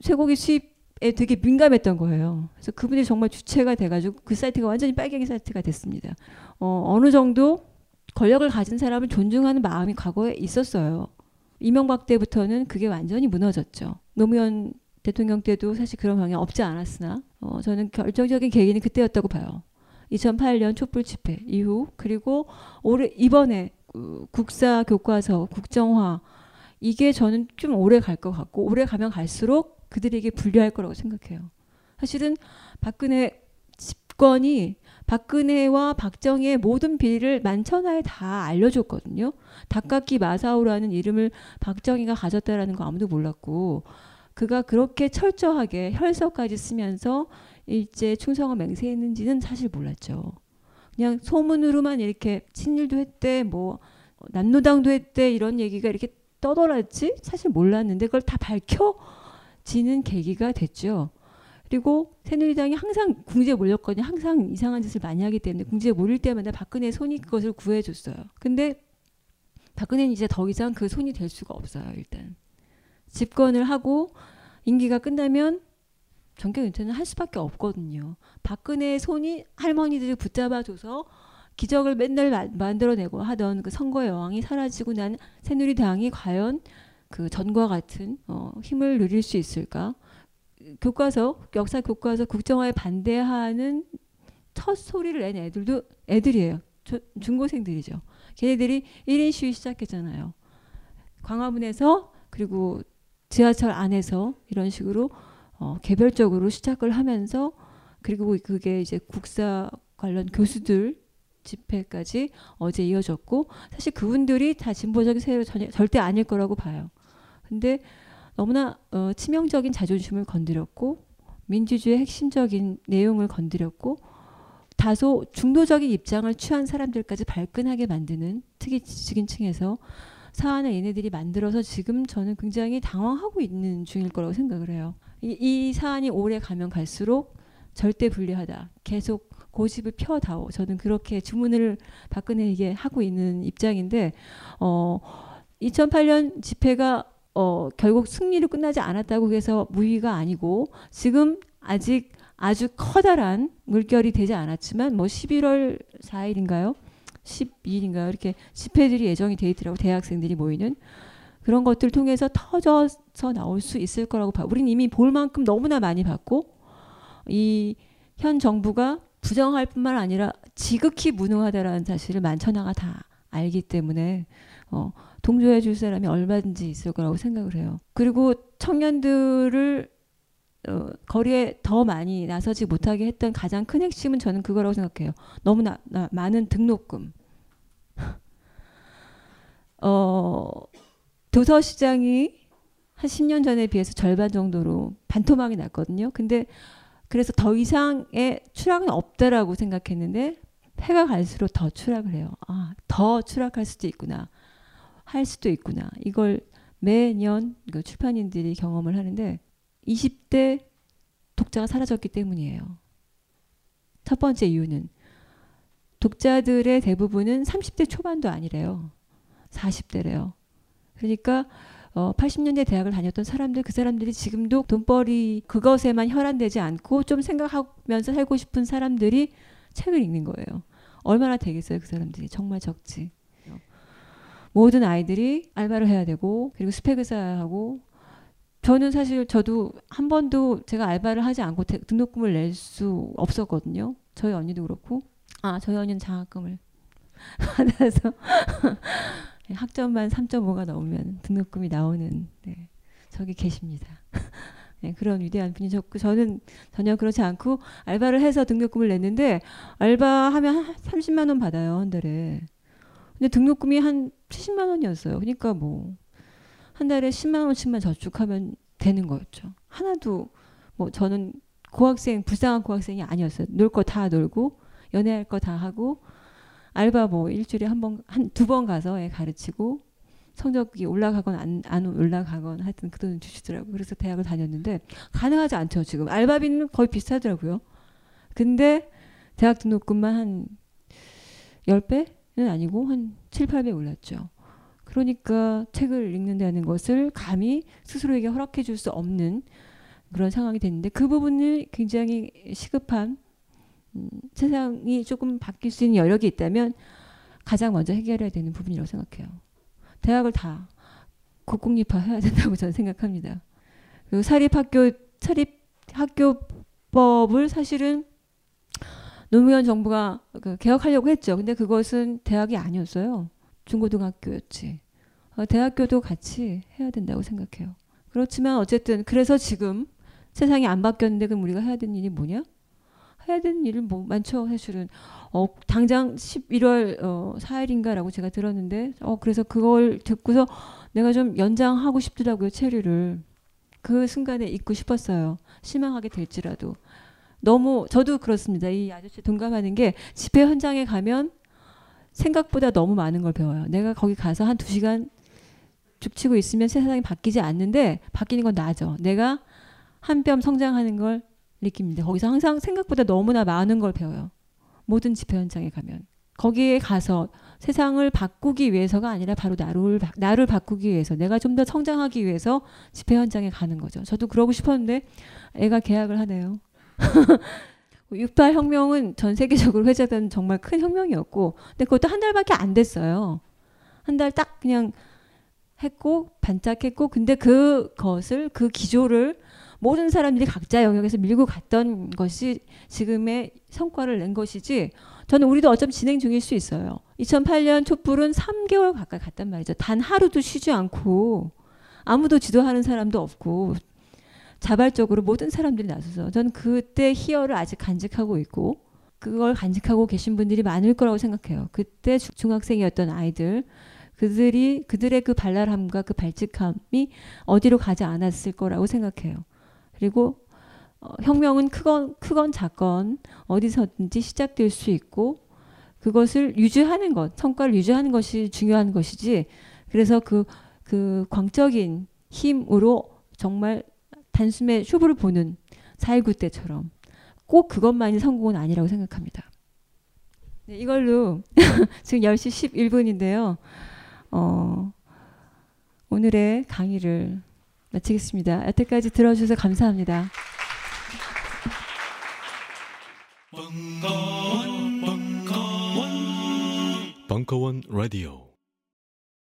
쇠고기 수입에 되게 민감했던 거예요. 그래서 그분이 정말 주체가 돼가지고 그 사이트가 완전히 빨갱이 사이트가 됐습니다. 어, 어느 정도 권력을 가진 사람을 존중하는 마음이 과거에 있었어요. 이명박 때부터는 그게 완전히 무너졌죠. 노무현 대통령 때도 사실 그런 경향 없지 않았으나 어, 저는 결정적인 계기는 그때였다고 봐요. 2008년 촛불 집회 이후 그리고 올해 이번에 그 국사 교과서 국정화 이게 저는 좀 오래 갈 것 같고 오래 가면 갈수록 그들에게 불리할 거라고 생각해요. 사실은 박근혜 집권이 박근혜와 박정희의 모든 비리를 만천하에 다 알려줬거든요. 닭깎기 마사오라는 이름을 박정희가 가졌다라는 거 아무도 몰랐고 그가 그렇게 철저하게 혈서까지 쓰면서 일제 충성을 맹세했는지는 사실 몰랐죠. 그냥 소문으로만 이렇게 친일도 했대, 뭐 남노당도 했대 이런 얘기가 이렇게 떠돌았지 사실 몰랐는데 그걸 다 밝혀 지는 계기가 됐죠. 그리고 새누리당이 항상 궁지에 몰렸거든요. 항상 이상한 짓을 많이 하기 때문에 궁지에 몰릴 때마다 박근혜 손이 그것을 구해줬어요. 근데 박근혜는 이제 더 이상 그 손이 될 수가 없어요. 일단 집권을 하고 임기가 끝나면 정계 은퇴는 할 수밖에 없거든요. 박근혜의 손이 할머니들을 붙잡아줘서 기적을 맨날 마, 만들어내고 하던 그 선거의 여왕이 사라지고 난 새누리당이 과연 그 전과 같은 어, 힘을 누릴 수 있을까? 교과서 역사 교과서 국정화에 반대하는 첫 소리를 낸 애들도 애들이에요. 저, 중고생들이죠. 걔네들이 1인 시위 시작했잖아요. 광화문에서 그리고 지하철 안에서 이런 식으로 어, 개별적으로 시작을 하면서 그리고 그게 이제 국사 관련 교수들 집회까지 어제 이어졌고 사실 그분들이 다 진보적인 세력 절대 아닐 거라고 봐요. 근데 너무나 어, 치명적인 자존심을 건드렸고 민주주의 핵심적인 내용을 건드렸고 다소 중도적인 입장을 취한 사람들까지 발끈하게 만드는 특이 지식인 층에서 사안을 얘네들이 만들어서 지금 저는 굉장히 당황하고 있는 중일 거라고 생각을 해요. 이, 이 사안이 오래 가면 갈수록 절대 불리하다. 계속 고집을 펴다오. 저는 그렇게 주문을 박근혜에게 하고 있는 입장인데 어 2008년 집회가 어 결국 승리로 끝나지 않았다고 해서 무위가 아니고 지금 아직 아주 커다란 물결이 되지 않았지만 뭐 11월 4일인가요? 12일인가요? 이렇게 집회들이 예정이 돼 있더라고 대학생들이 모이는 그런 것들을 통해서 터져서 나올 수 있을 거라고 봐. 우리는 이미 볼 만큼 너무나 많이 봤고 이 현 정부가 부정할 뿐만 아니라 지극히 무능하다라는 사실을 만천하가 다 알기 때문에 어, 동조해 줄 사람이 얼마든지 있을 거라고 생각을 해요. 그리고 청년들을 어, 거리에 더 많이 나서지 못하게 했던 가장 큰 핵심은 저는 그거라고 생각해요. 너무나 나, 많은 등록금. 어, 도서 시장이 한 10년 전에 비해서 절반 정도로 반토막이 났거든요. 근데 그래서 더 이상의 추락은 없다라고 생각했는데 해가 갈수록 더 추락을 해요. 아, 더 추락할 수도 있구나. 할 수도 있구나. 이걸 매년 그 출판인들이 경험을 하는데 20대 독자가 사라졌기 때문이에요. 첫 번째 이유는 독자들의 대부분은 30대 초반도 아니래요. 40대래요. 그러니까 어, 80년대 대학을 다녔던 사람들 그 사람들이 지금도 돈벌이 그것에만 혈안되지 않고 좀 생각하면서 살고 싶은 사람들이 책을 읽는 거예요. 얼마나 되겠어요 그 사람들이 정말 적지. 모든 아이들이 알바를 해야 되고 그리고 스펙을 쌓아야 하고 저는 사실 저도 한 번도 제가 알바를 하지 않고 대, 등록금을 낼 수 없었거든요. 저희 언니도 그렇고 아 저희 언니는 장학금을 받아서 학점만 3.5가 넘으면 등록금이 나오는 네, 저기 계십니다. 네, 그런 위대한 분이셨고 저는 전혀 그렇지 않고 알바를 해서 등록금을 냈는데 알바하면 한 30만 원 받아요 한 달에. 근데 등록금이 한 70만 원이었어요. 그러니까 뭐 한 달에 10만 원씩만 저축하면 되는 거였죠. 하나도 뭐 저는 고학생 불쌍한 고학생이 아니었어요. 놀 거 다 놀고 연애할 거 다 하고 알바 뭐 일주일에 한 번 한 두 번 가서 애 가르치고 성적이 올라가건 안, 안 올라가건 하여튼 그 돈을 주시더라고요. 그래서 대학을 다녔는데 가능하지 않죠. 지금 알바비는 거의 비슷하더라고요. 근데 대학 등록금만 한 10배는 아니고 한 7, 8배 올랐죠. 그러니까 책을 읽는다는 것을 감히 스스로에게 허락해 줄 수 없는 그런 상황이 됐는데 그 부분을 굉장히 시급한 음, 세상이 조금 바뀔 수 있는 여력이 있다면 가장 먼저 해결해야 되는 부분이라고 생각해요. 대학을 다 국공립화 해야 된다고 저는 생각합니다. 그리고 사립학교 사립학교법을 사실은 노무현 정부가 그 개혁하려고 했죠. 근데 그것은 대학이 아니었어요. 중고등학교였지. 어, 대학교도 같이 해야 된다고 생각해요. 그렇지만 어쨌든 그래서 지금 세상이 안 바뀌었는데 그럼 우리가 해야 되는 일이 뭐냐? 해야 되는 일은 뭐 많죠. 사실은 어, 당장 11월 어, 4일인가라고 제가 들었는데 어, 그래서 그걸 듣고서 내가 좀 연장하고 싶더라고요. 체류를 그 순간에 잊고 싶었어요. 실망하게 될지라도 너무 저도 그렇습니다. 이 아저씨 동감하는 게 집회 현장에 가면 생각보다 너무 많은 걸 배워요. 내가 거기 가서 한 두 시간 죽치고 있으면 세상이 바뀌지 않는데 바뀌는 건 나죠. 내가 한 뼘 성장하는 걸 느낍니다. 거기서 항상 생각보다 너무나 많은 걸 배워요. 모든 집회 현장에 가면 거기에 가서 세상을 바꾸기 위해서가 아니라 바로 나를 나를 바꾸기 위해서 내가 좀 더 성장하기 위해서 집회 현장에 가는 거죠. 저도 그러고 싶었는데 애가 계약을 하네요. 68 혁명은 전 세계적으로 회자된 정말 큰 혁명이었고, 근데 그것도 한 달밖에 안 됐어요. 한 달 딱 그냥 했고 반짝했고, 근데 그것을 그 기조를 모든 사람들이 각자 영역에서 밀고 갔던 것이 지금의 성과를 낸 것이지. 저는 우리도 어차피 진행 중일 수 있어요. 2008년 촛불은 3개월 가까이 갔단 말이죠. 단 하루도 쉬지 않고 아무도 지도하는 사람도 없고 자발적으로 모든 사람들이 나서서 저는 그때 희열을 아직 간직하고 있고 그걸 간직하고 계신 분들이 많을 거라고 생각해요. 그때 중학생이었던 아이들 그들이 그들의 그 발랄함과 그 발칙함이 어디로 가지 않았을 거라고 생각해요. 그리고 어, 혁명은 크건 크건 작건 어디서든지 시작될 수 있고 그것을 유지하는 것, 성과를 유지하는 것이 중요한 것이지. 그래서 그, 그 광적인 힘으로 정말 단숨에 쇼부를 보는 4.19 때처럼 꼭 그것만이 성공은 아니라고 생각합니다. 네, 이걸로 지금 10시 11분인데요. 어, 오늘의 강의를 마치겠습니다. 여태까지 들어주셔서 감사합니다. 벙커원, 벙커원, 벙커원 라디오.